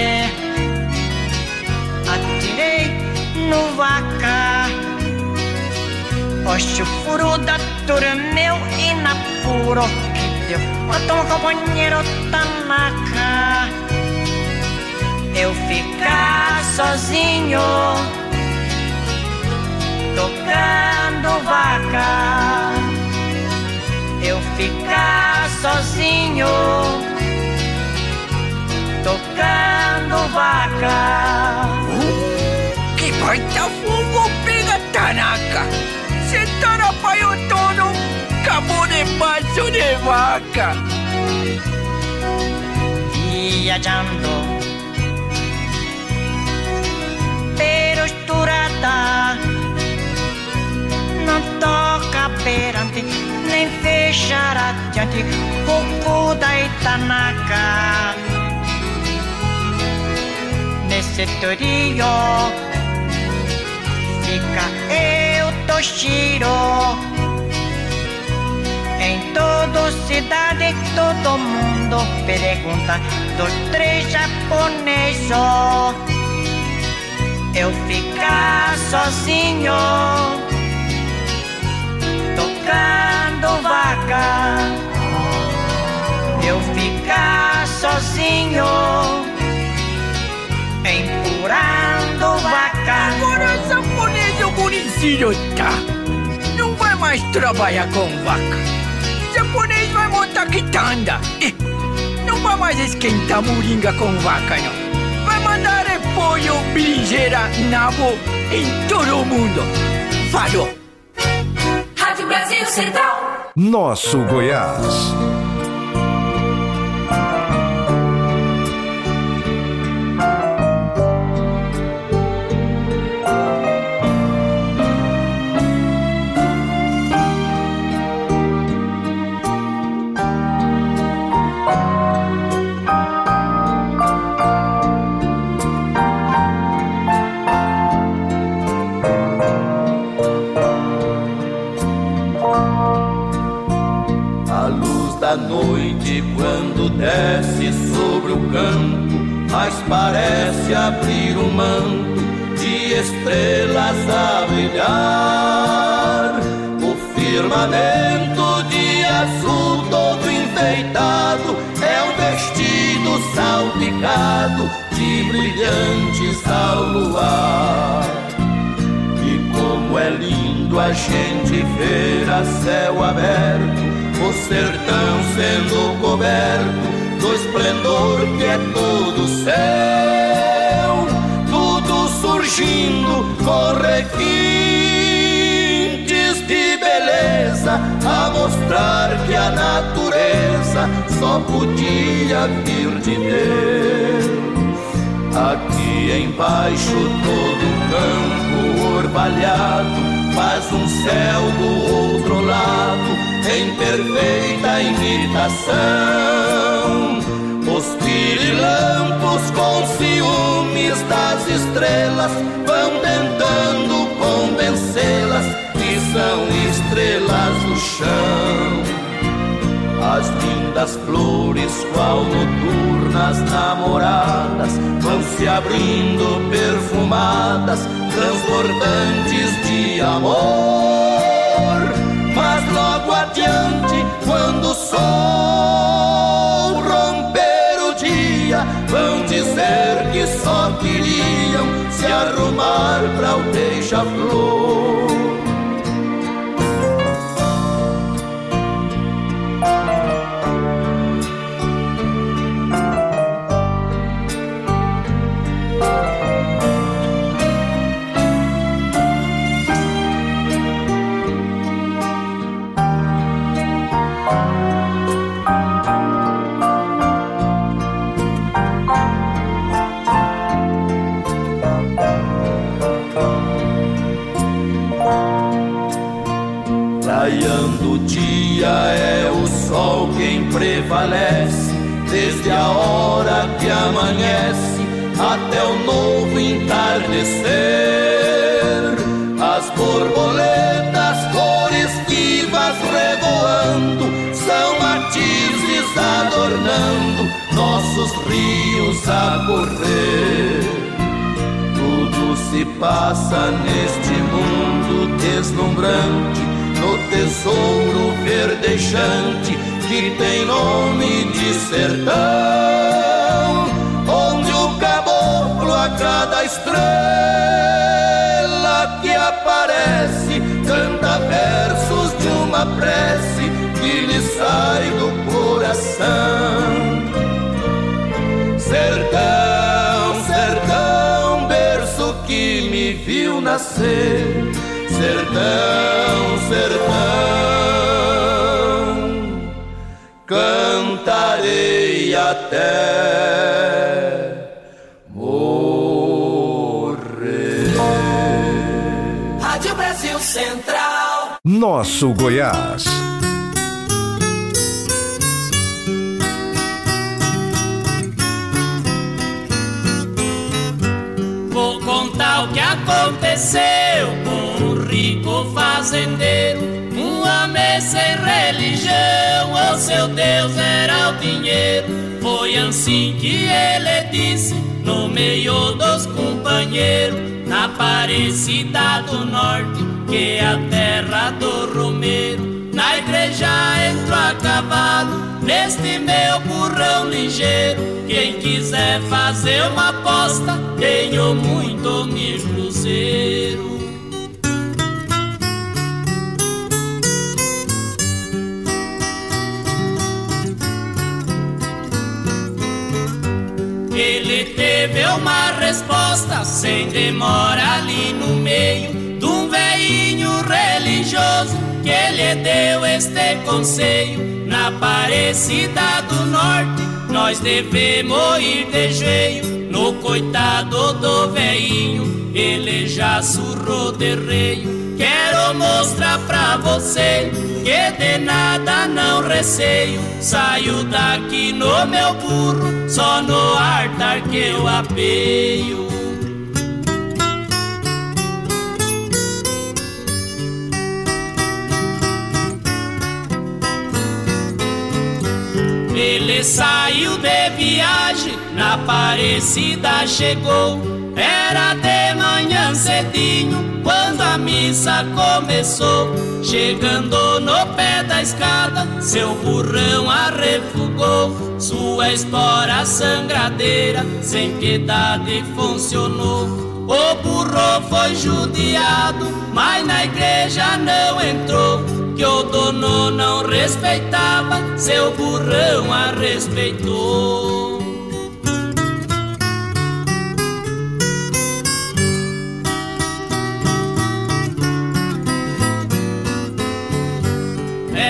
no vaca. Oxe, o furo da meu e na puro que deu. Matou um companheiro Tanaka. Eu ficar sozinho tocando vaca. Eu ficar sozinho tocando vaca. Uh, que baita fogo pega Tanaka! Se tarapaiou todo, acabou debaixo de vaca! Viajando pero esturada não toca perante nem fechar adiante o cu da Itanaka nesse trio fica eu Toshiro em toda cidade todo mundo pergunta dos três japoneses eu ficar sozinho tocando vaca. Eu ficar sozinho empurrando vaca. Agora japonês o bonitinho tá. Não vai mais trabalhar com vaca. Japonês vai montar quitanda. Não vai mais esquentar moringa com vaca, não vai mandar repolho, berinjela, nabo em todo o mundo. Falou! Rádio Brasil Central. Nosso Goiás. Desce sobre o campo, mas parece abrir um manto de estrelas a brilhar. O firmamento de azul todo enfeitado é um vestido salpicado de brilhantes ao luar. E como é lindo a gente ver a céu aberto, o sertão sendo coberto do esplendor que é todo céu, tudo surgindo com requintes de beleza, a mostrar que a natureza só podia vir de Deus. Aqui embaixo todo campo orvalhado faz um céu do outro lado em perfeita imitação. Os pirilampos com ciúmes das estrelas vão tentando convencê-las que são estrelas do chão. As lindas flores, qual noturnas namoradas, vão se abrindo perfumadas, transbordantes de amor. Quando o sol romper o dia, vão dizer que só queriam se arrumar para o beija-flor. Prevalece, desde a hora que amanhece até o novo entardecer. As borboletas, cores vivas revoando, são matizes adornando nossos rios a correr se passa neste mundo deslumbrante, no tesouro verdejante que tem nome de sertão, onde o caboclo a cada estrela que aparece canta versos de uma prece que lhe sai do coração. Sertão que me viu nascer, sertão, sertão, cantarei até morrer. Rádio Brasil Central. Nosso Goiás. o que aconteceu com o rico fazendeiro. Mesa sem religião, o seu Deus era o dinheiro. Foi assim que ele disse, no meio dos companheiros, na Aparecida do Norte, que é a terra do Romeiro. Na igreja entro a cavalo, neste meu burrão ligeiro. Quem quiser fazer uma aposta, tenho muito mil cruzeiro. Ele teve uma resposta sem demora ali no meio de um veinho religioso que lhe deu este conselho na Aparecida do Norte. Nós devemos ir de jeito no coitado do veinho, ele já surrou de reio. Quero mostrar pra você que de nada não receio. Saio daqui no meu burro, só no altar que eu apeio. Ele saiu de viagem, na Aparecida chegou. Era de manhã cedinho, quando a missa começou. Chegando no pé da escada, seu burrão arrefugou. Sua espora sangradeira, sem piedade funcionou. O burro foi judiado, mas na igreja não entrou. Que o dono não respeitava, seu burrão a respeitou.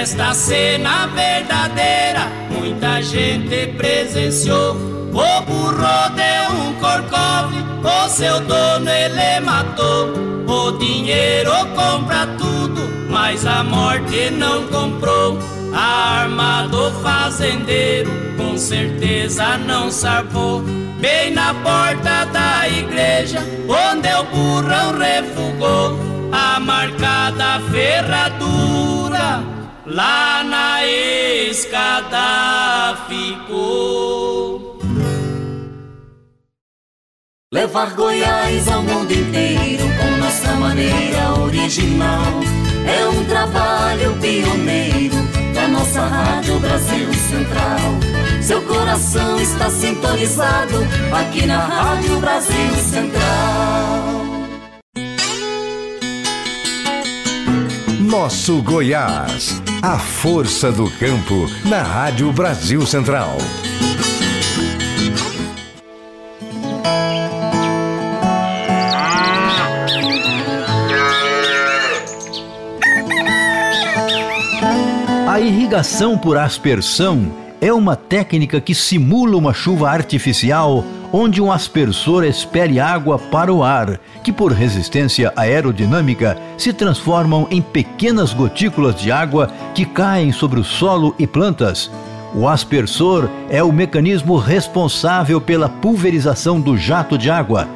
Esta cena verdadeira, muita gente presenciou. O burro deu um corcove, o seu dono ele matou. O dinheiro compra tudo, mas a morte não comprou. A arma do fazendeiro com certeza não salvou. Bem na porta da igreja, onde o burrão refugou, a marcada ferradura lá na escada ficou. Levar Goiás ao mundo inteiro com nossa maneira original. É um trabalho pioneiro da nossa Rádio Brasil Central. Seu coração está sintonizado aqui na Rádio Brasil Central. Nosso Goiás. A força do campo na Rádio Brasil Central. A irrigação por aspersão é uma técnica que simula uma chuva artificial onde um aspersor expele água para o ar, que por resistência aerodinâmica se transformam em pequenas gotículas de água que caem sobre o solo e plantas. O aspersor é o mecanismo responsável pela pulverização do jato de água.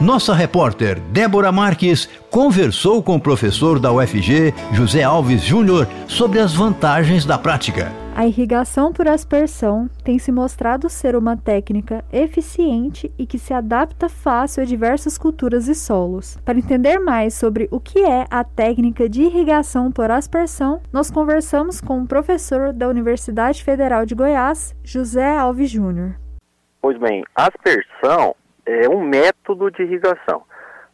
Nossa repórter Débora Marques conversou com o professor da UFG, José Alves Júnior, sobre as vantagens da prática. A irrigação por aspersão tem se mostrado ser uma técnica eficiente e que se adapta fácil a diversas culturas e solos. Para entender mais sobre o que é a técnica de irrigação por aspersão, nós conversamos com o professor da Universidade Federal de Goiás, José Alves Júnior. Pois bem, aspersão é um método de irrigação.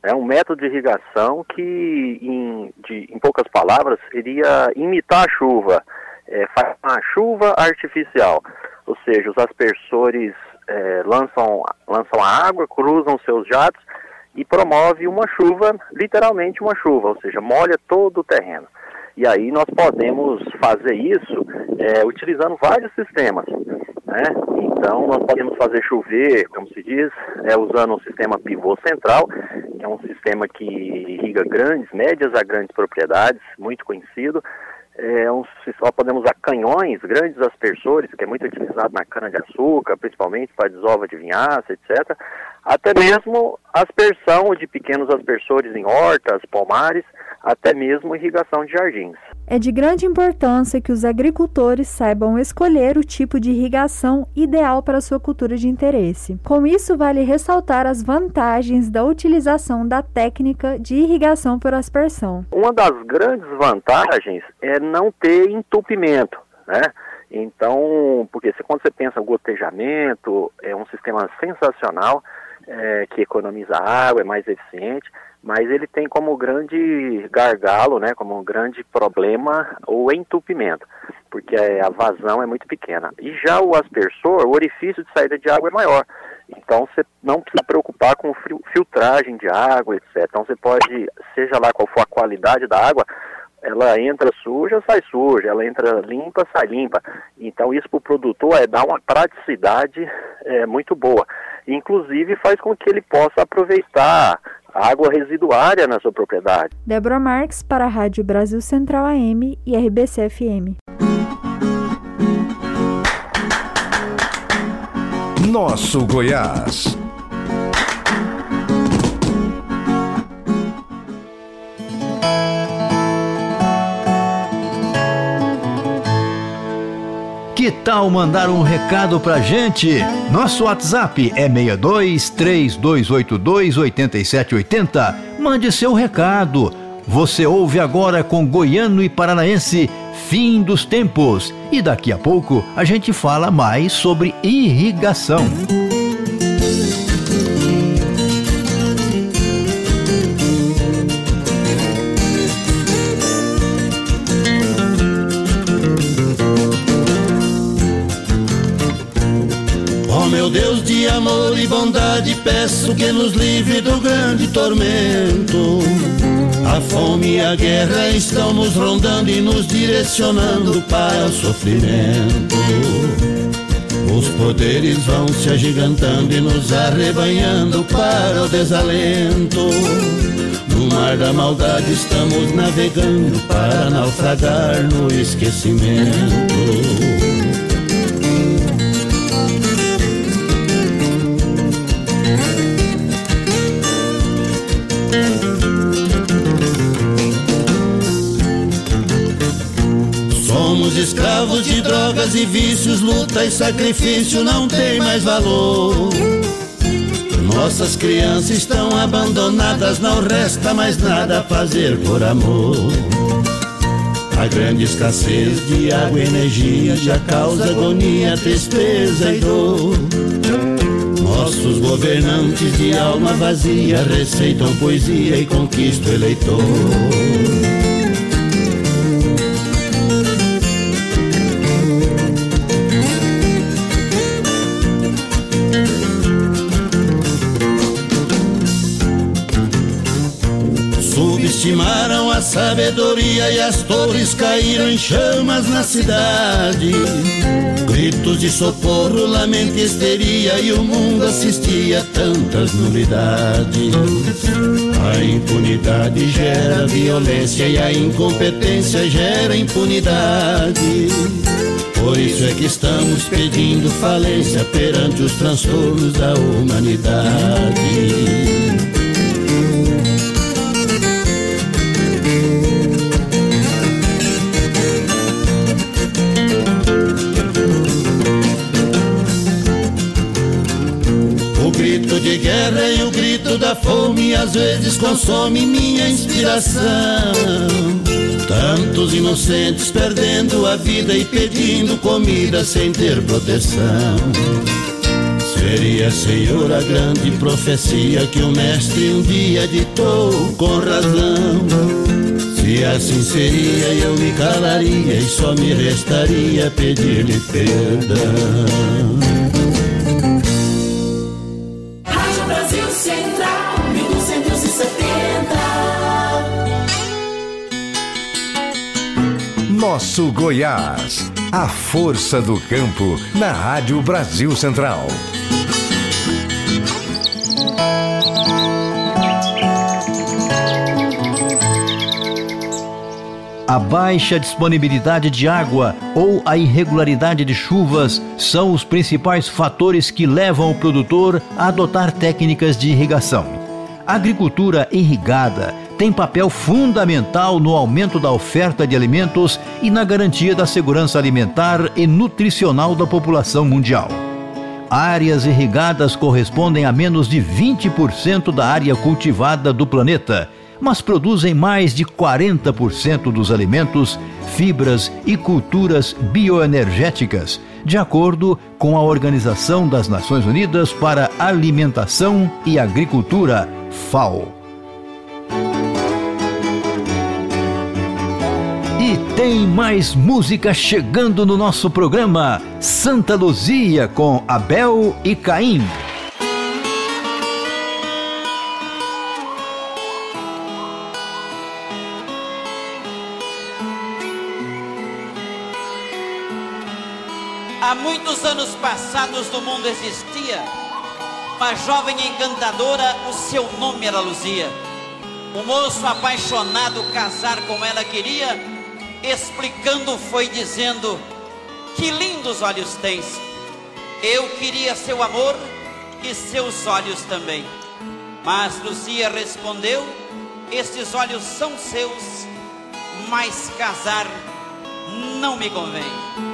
É um método de irrigação que, em, de, em poucas palavras, seria imitar a chuva, é, faz uma chuva artificial, ou seja, os aspersores é, lançam, lançam a água, cruzam seus jatos e promove uma chuva, literalmente uma chuva, ou seja, molha todo o terreno. E aí nós podemos fazer isso é, utilizando vários sistemas. Né? Então nós podemos fazer chover, como se diz, é, usando um sistema pivô central, que é um sistema que irriga grandes, médias a grandes propriedades, muito conhecido. É um, só podemos usar canhões, grandes aspersores, que é muito utilizado na cana-de-açúcar, principalmente para desova de vinhaça, etc. Até mesmo aspersão de pequenos aspersores em hortas, pomares, até mesmo irrigação de jardins. É de grande importância que os agricultores saibam escolher o tipo de irrigação ideal para sua cultura de interesse. Com isso, vale ressaltar as vantagens da utilização da técnica de irrigação por aspersão. Uma das grandes vantagens é não ter entupimento, né? Então, porque quando você pensa gotejamento, é um sistema sensacional é, que economiza água, é mais eficiente mas ele tem como grande gargalo, né, como um grande problema o entupimento, porque a vazão é muito pequena. E já o aspersor, o orifício de saída de água é maior. Então você não precisa preocupar com filtragem de água, etc. Então você pode, seja lá qual for a qualidade da água, ela entra suja, sai suja, ela entra limpa, sai limpa. Então isso para o produtor é dar uma praticidade é, muito boa. Inclusive faz com que ele possa aproveitar água residuária na sua propriedade. Débora Marques para a Rádio Brasil Central AM e RBC FM. Nosso Goiás. Que tal mandar um recado pra gente? Nosso WhatsApp é 62 3282 8780. Mande seu recado. Você ouve agora com Goiano e Paranaense Fim dos Tempos. E daqui a pouco a gente fala mais sobre irrigação. Deus de amor e bondade, peço que nos livre do grande tormento. A fome e a guerra estão nos rondando e nos direcionando para o sofrimento. Os poderes vão se agigantando e nos arrebanhando para o desalento. No mar da maldade estamos navegando para naufragar no esquecimento. Escravos de drogas e vícios, luta e sacrifício não tem mais valor. Nossas crianças estão abandonadas, não resta mais nada a fazer por amor. A grande escassez de água e energia já causa agonia, tristeza e dor. Nossos governantes de alma vazia receitam poesia e conquistam o eleitor. Subestimaram a sabedoria e as torres caíram em chamas na cidade. gritos de socorro, lamento e histeria E o mundo assistia a tantas nulidades A impunidade gera violência E a incompetência gera impunidade por isso é que estamos pedindo falência perante os transtornos da humanidade. Da fome às vezes consome minha inspiração. Tantos inocentes perdendo a vida e pedindo comida sem ter proteção. Seria, Senhor, a grande profecia que o Mestre um dia ditou com razão. Se assim seria, eu me calaria e só me restaria pedir-lhe perdão. Nosso Goiás. A força do campo na Rádio Brasil Central. A baixa disponibilidade de água ou a irregularidade de chuvas são os principais fatores que levam o produtor a adotar técnicas de irrigação. A agricultura irrigada tem papel fundamental no aumento da oferta de alimentos e na garantia da segurança alimentar e nutricional da população mundial. Áreas irrigadas correspondem a menos de 20% da área cultivada do planeta, mas produzem mais de 40% dos alimentos, fibras e culturas bioenergéticas, de acordo com a Organização das Nações Unidas para Alimentação e Agricultura, FAO. Tem mais música chegando no nosso programa Santa Luzia com Abel e Caim. Há muitos anos passados no mundo existia uma jovem encantadora, o seu nome era Luzia. O moço apaixonado casar com ela queria explicando foi dizendo: Que lindos olhos tens. Eu queria seu amor e seus olhos também. Mas Luzia respondeu: Estes olhos são seus, mas casar não me convém.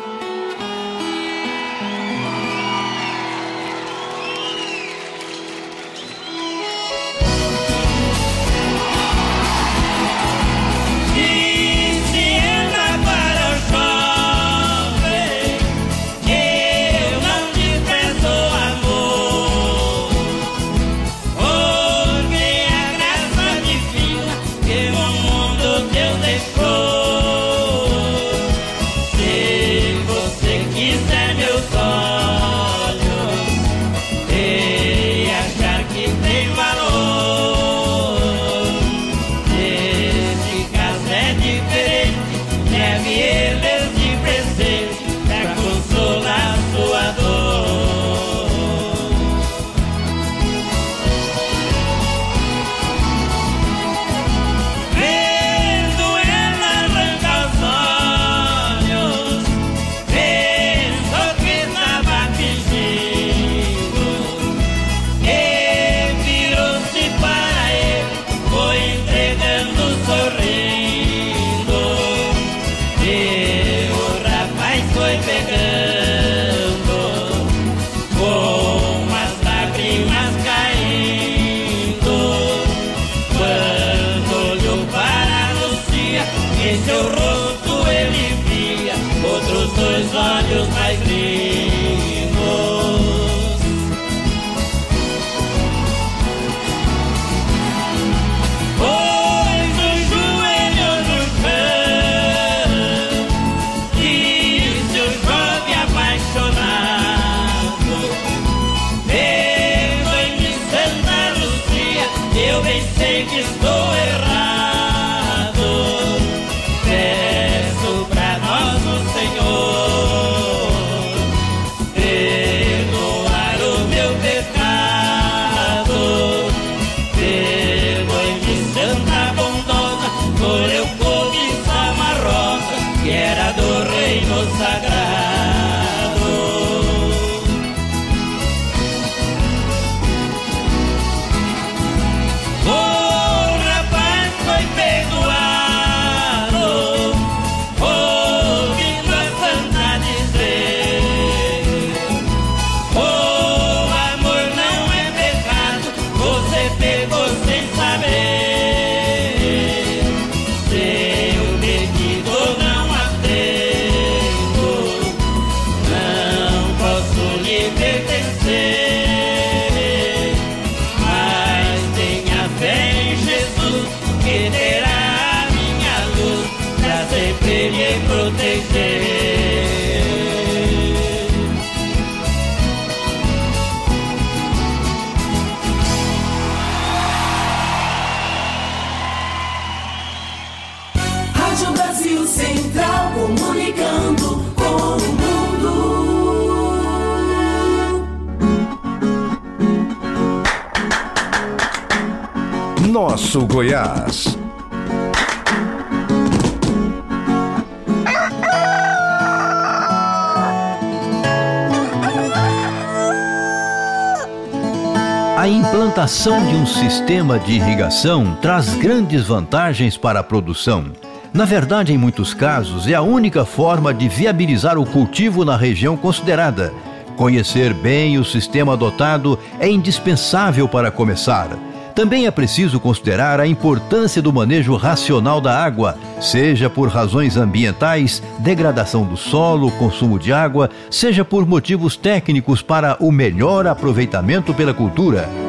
Implantação de um sistema de irrigação traz grandes vantagens para a produção. Na verdade, em muitos casos, é a única forma de viabilizar o cultivo na região considerada. Conhecer bem o sistema adotado é indispensável para começar. Também é preciso considerar a importância do manejo racional da água, seja por razões ambientais, degradação do solo, consumo de água, seja por motivos técnicos para o melhor aproveitamento pela cultura.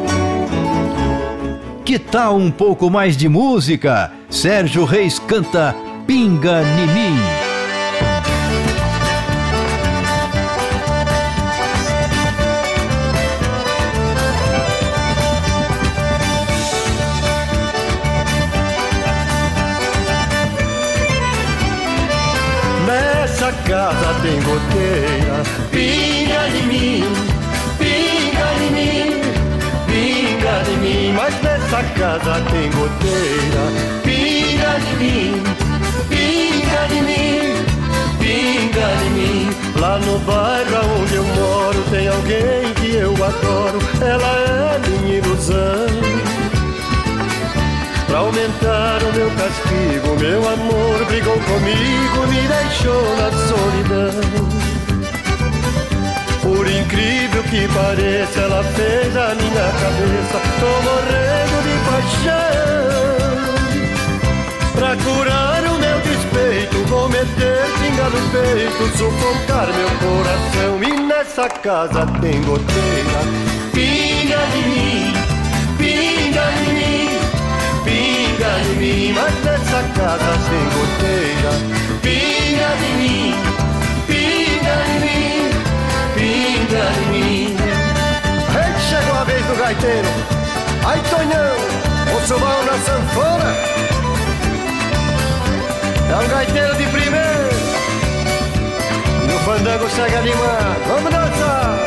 Que tal um pouco mais de música? Sérgio Reis canta Pinga mim. Nessa casa tem goteira, pinga em mim, Nessa casa tem goteira, pinga em mim, pinga em mim, pinga em mim. Lá no bairro onde eu moro tem alguém que eu adoro, ela é minha ilusão. Pra aumentar o meu castigo, meu amor brigou comigo, me deixou na solidão. Incrível que pareça, ela fez a minha cabeça, tô morrendo de paixão. Pra curar o meu despeito, vou meter pinga no peito, sufocar meu coração. E nessa casa tem goteira, pinga de mim, pinga de mim pinga de mim, mas nessa casa tem goteira. Pinga pinga de mim. Ei, chegou a vez do gaiteiro. Ai, Tonhão, o subão na sanfona. É um gaiteiro de primeiro. E o fandango segue animado. Vamos dançar!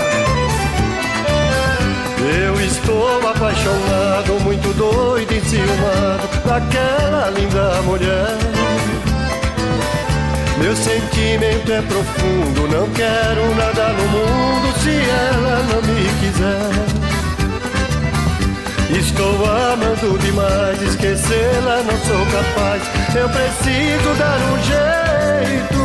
Eu estou apaixonado, muito doido, enciumado daquela linda mulher. Meu sentimento é profundo, não quero nada no mundo se ela não me quiser. Estou amando demais, esquecê-la não sou capaz. Eu preciso dar um jeito.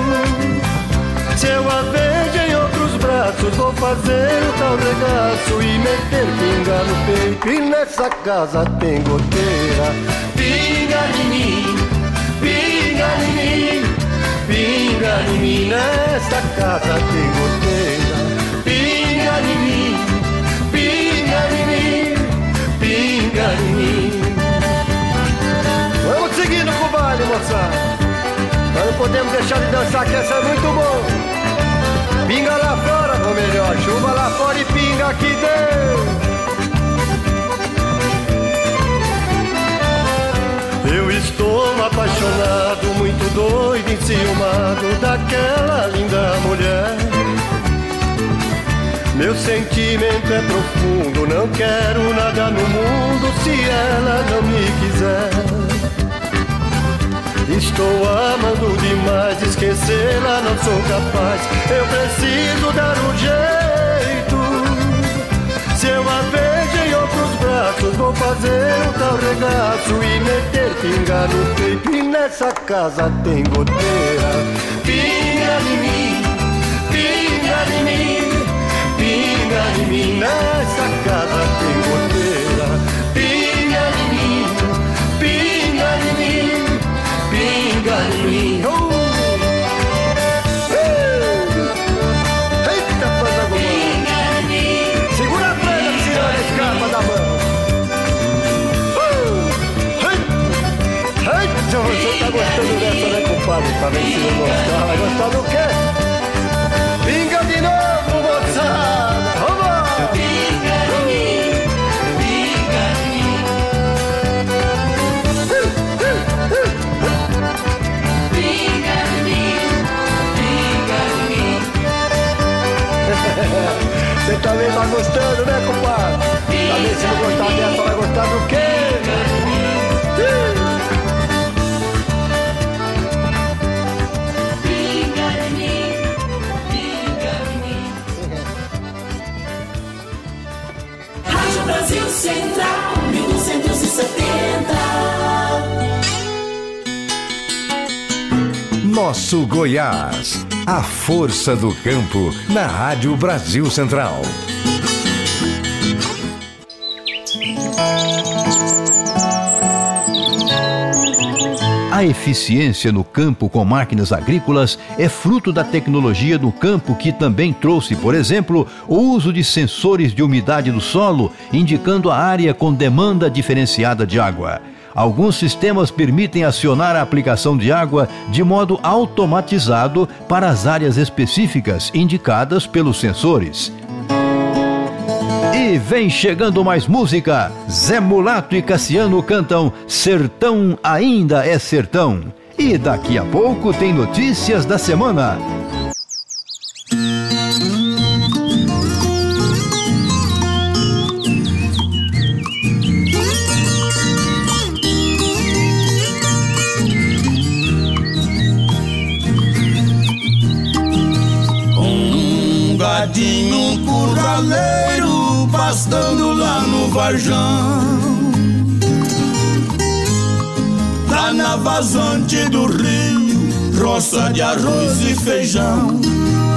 Se eu a vejo em outros braços, vou fazer o tal regaço e meter pinga no peito. E nessa casa tem goteira. Pinga em mim, pinga em mim. Nessa casa tem goteira. Pinga em mim, pinga em mim, pinga em mim. Vamos seguindo com o baile, moçada. Nós não podemos deixar de dançar, que essa é muito bom. Pinga lá fora, ou melhor, chuva lá fora e pinga aqui dentro. Estou apaixonado, muito doido, enciumado daquela linda mulher. Meu sentimento é profundo, não quero nada no mundo se ela não me quiser. Estou amando demais, esquecê-la não sou capaz. Eu preciso dar um jeito. Se eu a vejo braços, vou fazer um tal regaço e meter pinga no peito. E nessa casa tem goteira. Pinga de mim, pinga de mim, pinga de mim. Nessa casa tem goteira. Pinga de mim, pinga de mim pinga em mim. Oh! Tá gostando dessa, né, compadre? Tá vendo se não gostar? Vai gostar do quê? Pinga de novo, moçada! Vamos! Pinga em mim, pinga em mim. Você também tá gostando, né, compadre? Também se não gostar dessa, vai gostar do quê? Nosso Goiás. A força do campo na Rádio Brasil Central. A eficiência no campo com máquinas agrícolas é fruto da tecnologia do campo que também trouxe, por exemplo, o uso de sensores de umidade do solo, indicando a área com demanda diferenciada de água. Alguns sistemas permitem acionar a aplicação de água de modo automatizado para as áreas específicas indicadas pelos sensores. E vem chegando mais música. Zé Mulato e Cassiano cantam Sertão Ainda é Sertão. E daqui a pouco tem notícias da semana. Um gadinho curraleiro pastando lá no Varjão. Lá na vazante do rio, roça de arroz e feijão.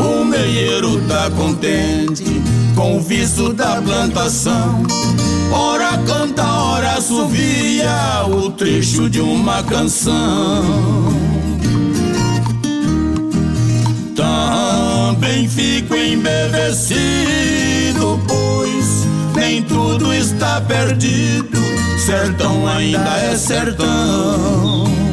O meieiro tá contente com o visto da plantação. Ora canta, ora assovia o trecho de uma canção. Também fico embevecido, pois nem tudo está perdido. Sertão ainda é sertão.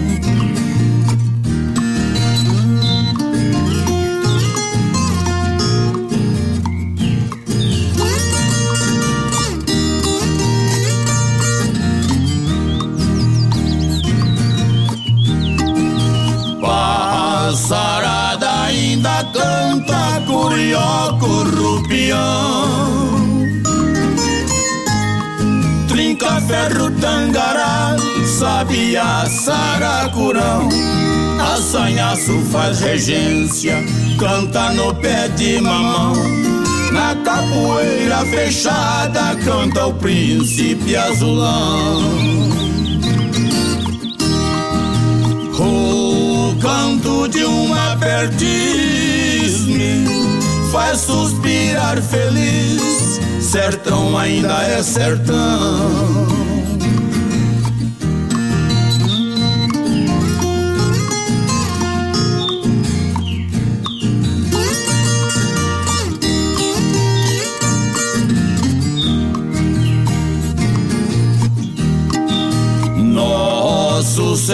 Ainda canta curió corrupião Trinca ferro tangará, sabia saracurão. Assanhaço faz regência, canta no pé de mamão. Na capoeira fechada canta o príncipe azulão canto de uma perdiz me faz suspirar feliz. Sertão ainda é sertão.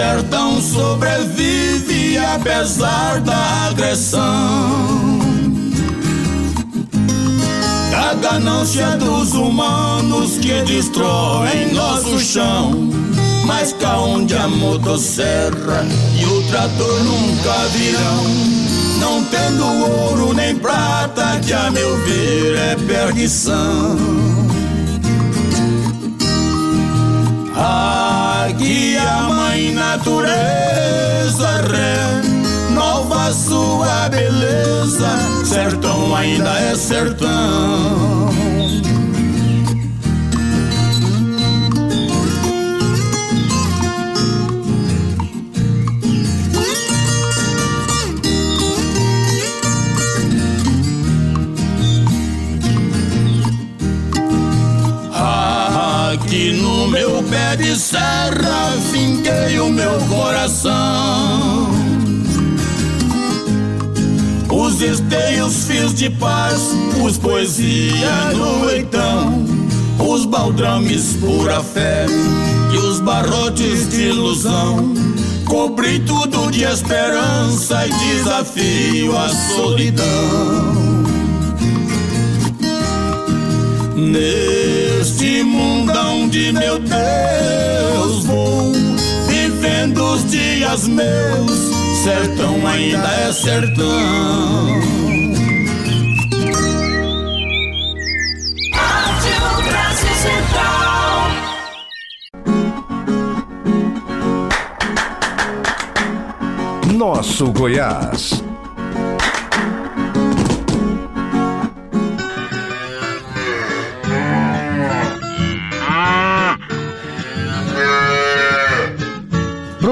Sertão sobrevive apesar da agressão. Da ganância dos humanos que destroem nosso chão. Mas cá onde a motosserra e o trator nunca virão. Não tendo ouro nem prata, que a meu ver é perdição. Aqui a mãe natureza renova sua beleza, sertão ainda é sertão. Serra finquei o meu coração. Os esteios fiz de paz, os poesia no leitão, os baldrames pura fé e os barrotes de ilusão. Cobri tudo de esperança e desafio à solidão. Neste mundão de meu Deus vou vivendo os dias meus, sertão ainda é sertão. Nosso Goiás.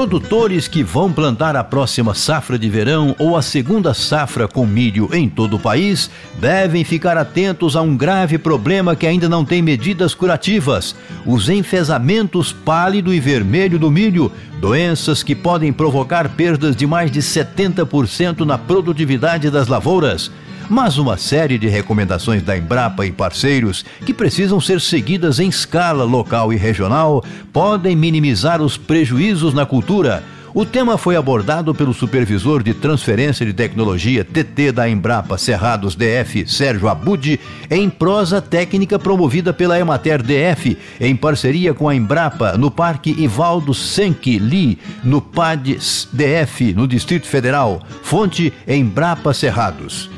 Produtores que vão plantar a próxima safra de verão ou a segunda safra com milho em todo o país devem ficar atentos a um grave problema que ainda não tem medidas curativas: os enfesamentos pálido e vermelho do milho, doenças que podem provocar perdas de mais de 70% na produtividade das lavouras mas uma série de recomendações da Embrapa e parceiros que precisam ser seguidas em escala local e regional podem minimizar os prejuízos na cultura. O tema foi abordado pelo supervisor de transferência de tecnologia TT da Embrapa Cerrados DF, Sérgio Abud, em prosa técnica promovida pela Emater DF, em parceria com a Embrapa, no Parque Ivaldo Senck Li, no PAD DF, no Distrito Federal. Fonte Embrapa Cerrados.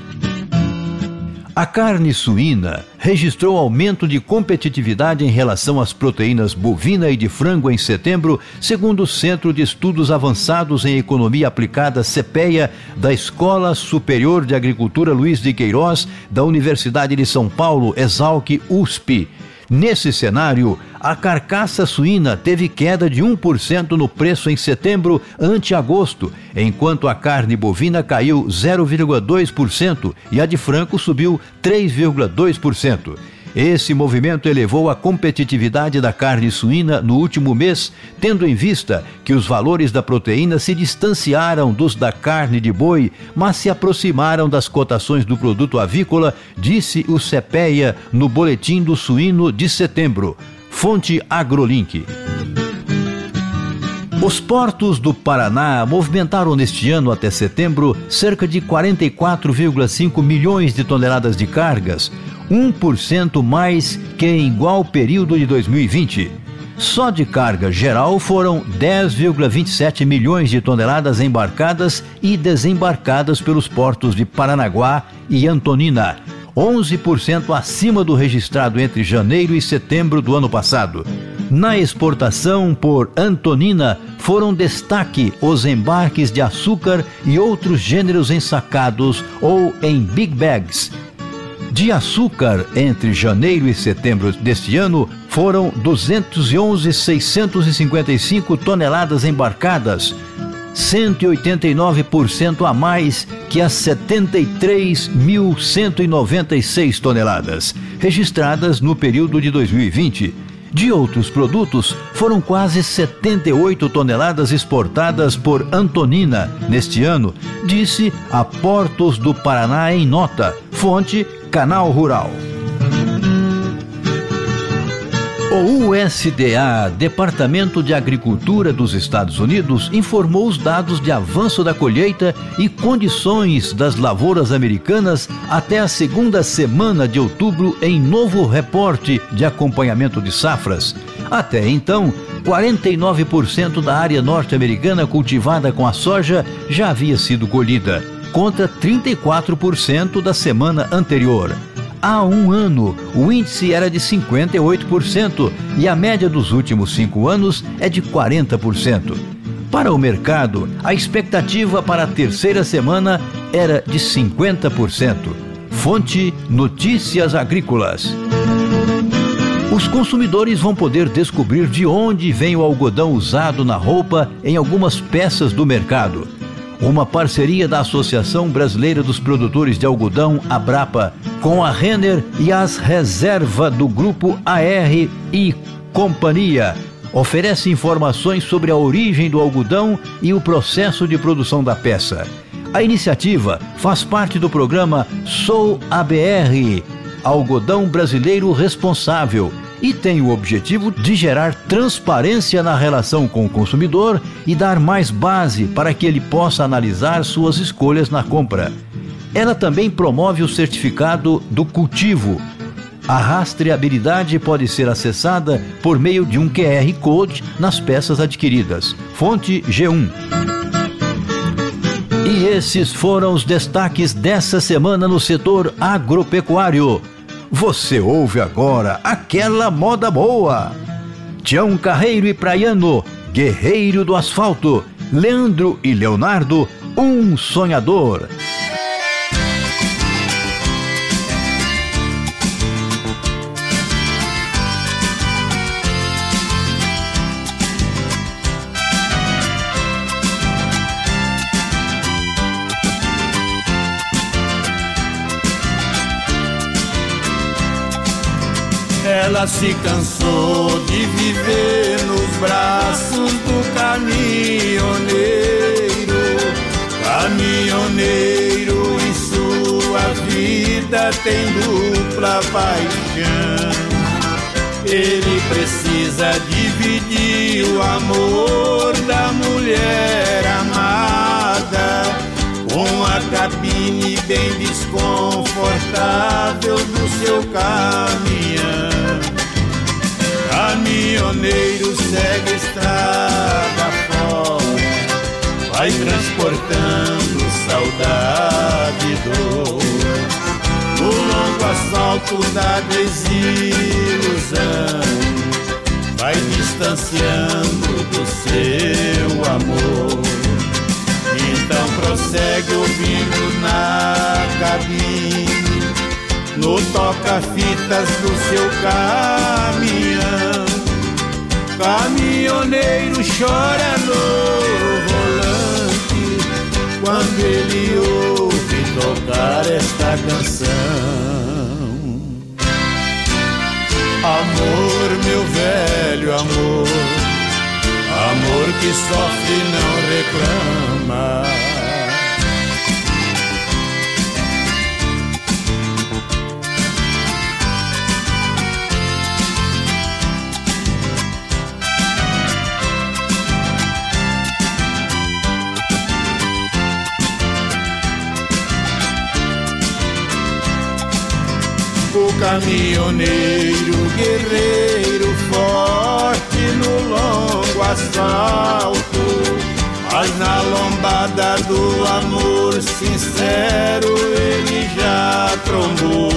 A carne suína registrou aumento de competitividade em relação às proteínas bovina e de frango em setembro, segundo o Centro de Estudos Avançados em Economia Aplicada CPEA da Escola Superior de Agricultura Luiz de Queiroz da Universidade de São Paulo, Exalc USP. Nesse cenário, a carcaça suína teve queda de 1% no preço em setembro ante agosto, enquanto a carne bovina caiu 0,2% e a de frango subiu 3,2%. Esse movimento elevou a competitividade da carne suína no último mês, tendo em vista que os valores da proteína se distanciaram dos da carne de boi, mas se aproximaram das cotações do produto avícola, disse o CPEA no Boletim do Suíno de setembro. Fonte AgroLink. Os portos do Paraná movimentaram neste ano até setembro cerca de 44,5 milhões de toneladas de cargas, 1% mais que em igual período de 2020. Só de carga geral foram 10,27 milhões de toneladas embarcadas e desembarcadas pelos portos de Paranaguá e Antonina, 11% acima do registrado entre janeiro e setembro do ano passado. Na exportação por Antonina foram destaque os embarques de açúcar e outros gêneros ensacados ou em big bags. De açúcar, entre janeiro e setembro deste ano, foram 211.655 toneladas embarcadas, 189% a mais que as 73.196 toneladas registradas no período de 2020. De outros produtos, foram quase 78 toneladas exportadas por Antonina neste ano, disse a Portos do Paraná em nota, fonte Canal Rural. O USDA, Departamento de Agricultura dos Estados Unidos, informou os dados de avanço da colheita e condições das lavouras americanas até a segunda semana de outubro em novo reporte de acompanhamento de safras. Até então, 49% da área norte-americana cultivada com a soja já havia sido colhida, contra 34% da semana anterior. Há um ano, o índice era de 58% e a média dos últimos cinco anos é de 40%. Para o mercado, a expectativa para a terceira semana era de 50%. Fonte Notícias Agrícolas. Os consumidores vão poder descobrir de onde vem o algodão usado na roupa em algumas peças do mercado. Uma parceria da Associação Brasileira dos Produtores de Algodão, Abrapa, com a Renner e as reserva do Grupo AR e Companhia, oferece informações sobre a origem do algodão e o processo de produção da peça. A iniciativa faz parte do programa Sou ABR, Algodão Brasileiro Responsável, e tem o objetivo de gerar transparência na relação com o consumidor e dar mais base para que ele possa analisar suas escolhas na compra. Ela também promove o certificado do cultivo. A rastreabilidade pode ser acessada por meio de um QR Code nas peças adquiridas. Fonte G1. E esses foram os destaques dessa semana no setor agropecuário. Você ouve agora aquela moda boa. Tião Carreiro e Praiano, Guerreiro do Asfalto, Leandro e Leonardo, Um sonhador. Ela se cansou de viver nos braços do caminhoneiro. Caminhoneiro em sua vida tem dupla paixão. Ele precisa dividir o amor da mulher amada com a cabine bem desconfortável do seu caminhão. Caminhoneiro segue estrada fora, vai transportando saudade e dor. No longo asfalto da desilusão, vai distanciando do seu amor. Então prossegue ouvindo na cabine, no toca-fitas do seu caminhão. Caminhoneiro chora no volante quando ele ouve tocar esta canção. Amor, meu velho amor. Amor que sofre não reclama. Caminhoneiro guerreiro forte no longo asfalto, mas na lombada do amor sincero ele já trombou.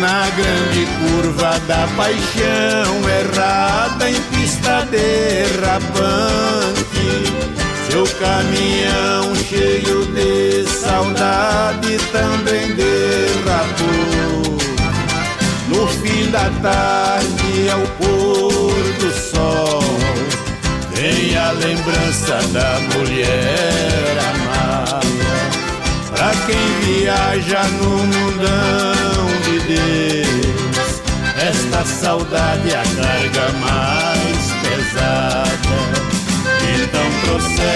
Na grande curva da paixão errada em pista derrapante, seu caminhão cheio de saudade também derrapou. No fim da tarde, ao pôr do sol, vem a lembrança da mulher amada. Pra quem viaja no mundão de Deus, esta saudade é a carga mais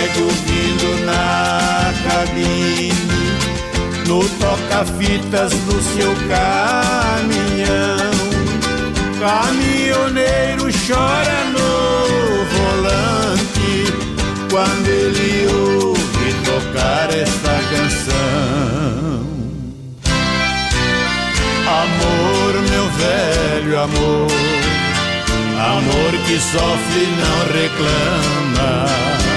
prossegue ouvindo na cabine, no toca-fitas do seu caminhão. Caminhoneiro chora no volante quando ele ouve tocar esta canção. Amor, meu velho amor, amor que sofre não reclama.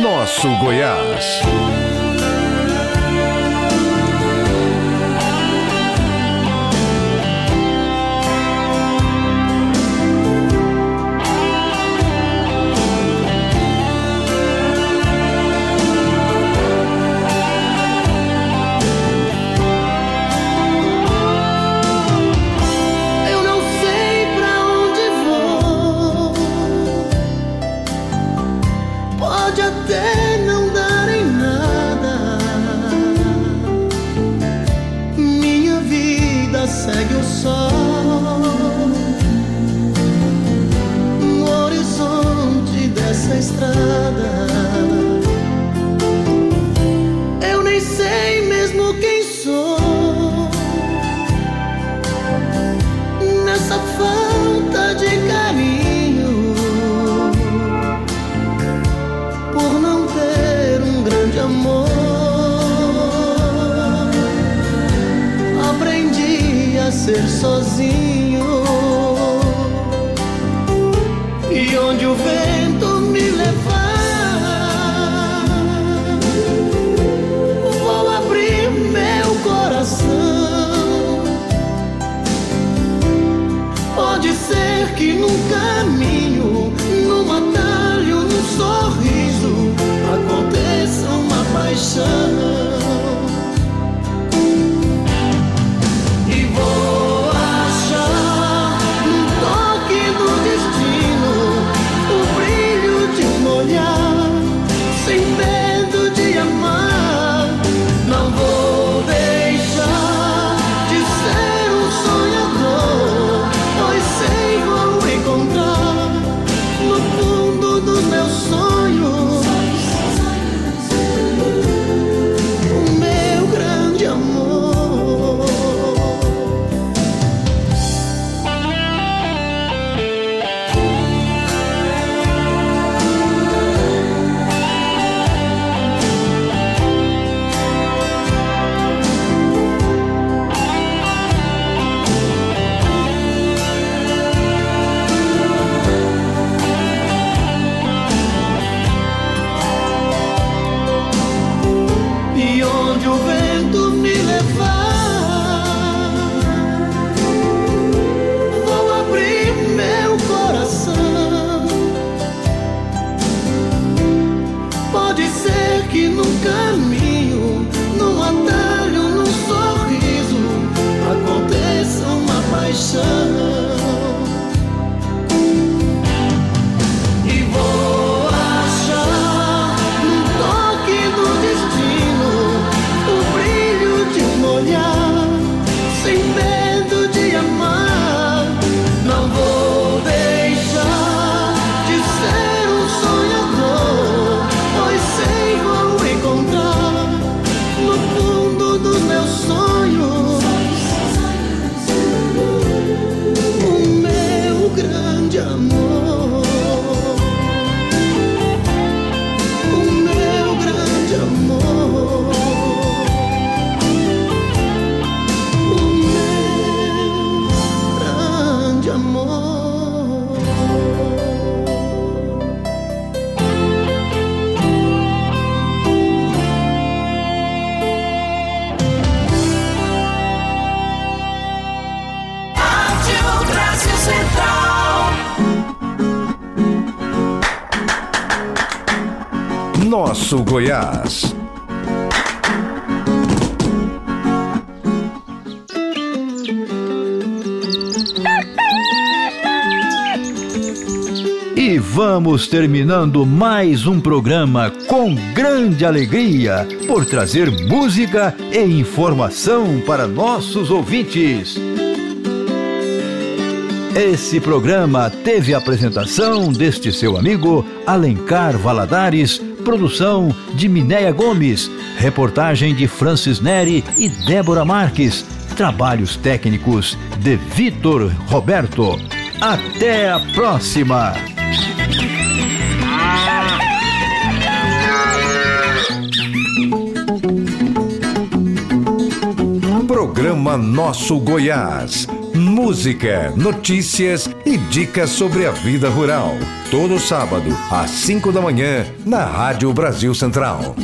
Nosso Goiás. Nosso Goiás. E vamos terminando mais um programa com grande alegria por trazer música e informação para nossos ouvintes. Esse programa teve a apresentação deste seu amigo Alencar Valadares, produção de Minéia Gomes, reportagem de Francis Neri e Débora Marques, trabalhos técnicos de Vitor Roberto. Até a próxima! Programa Nosso Goiás. Música, notícias e dicas sobre a vida rural. Todo sábado, às 5 da manhã, na Rádio Brasil Central.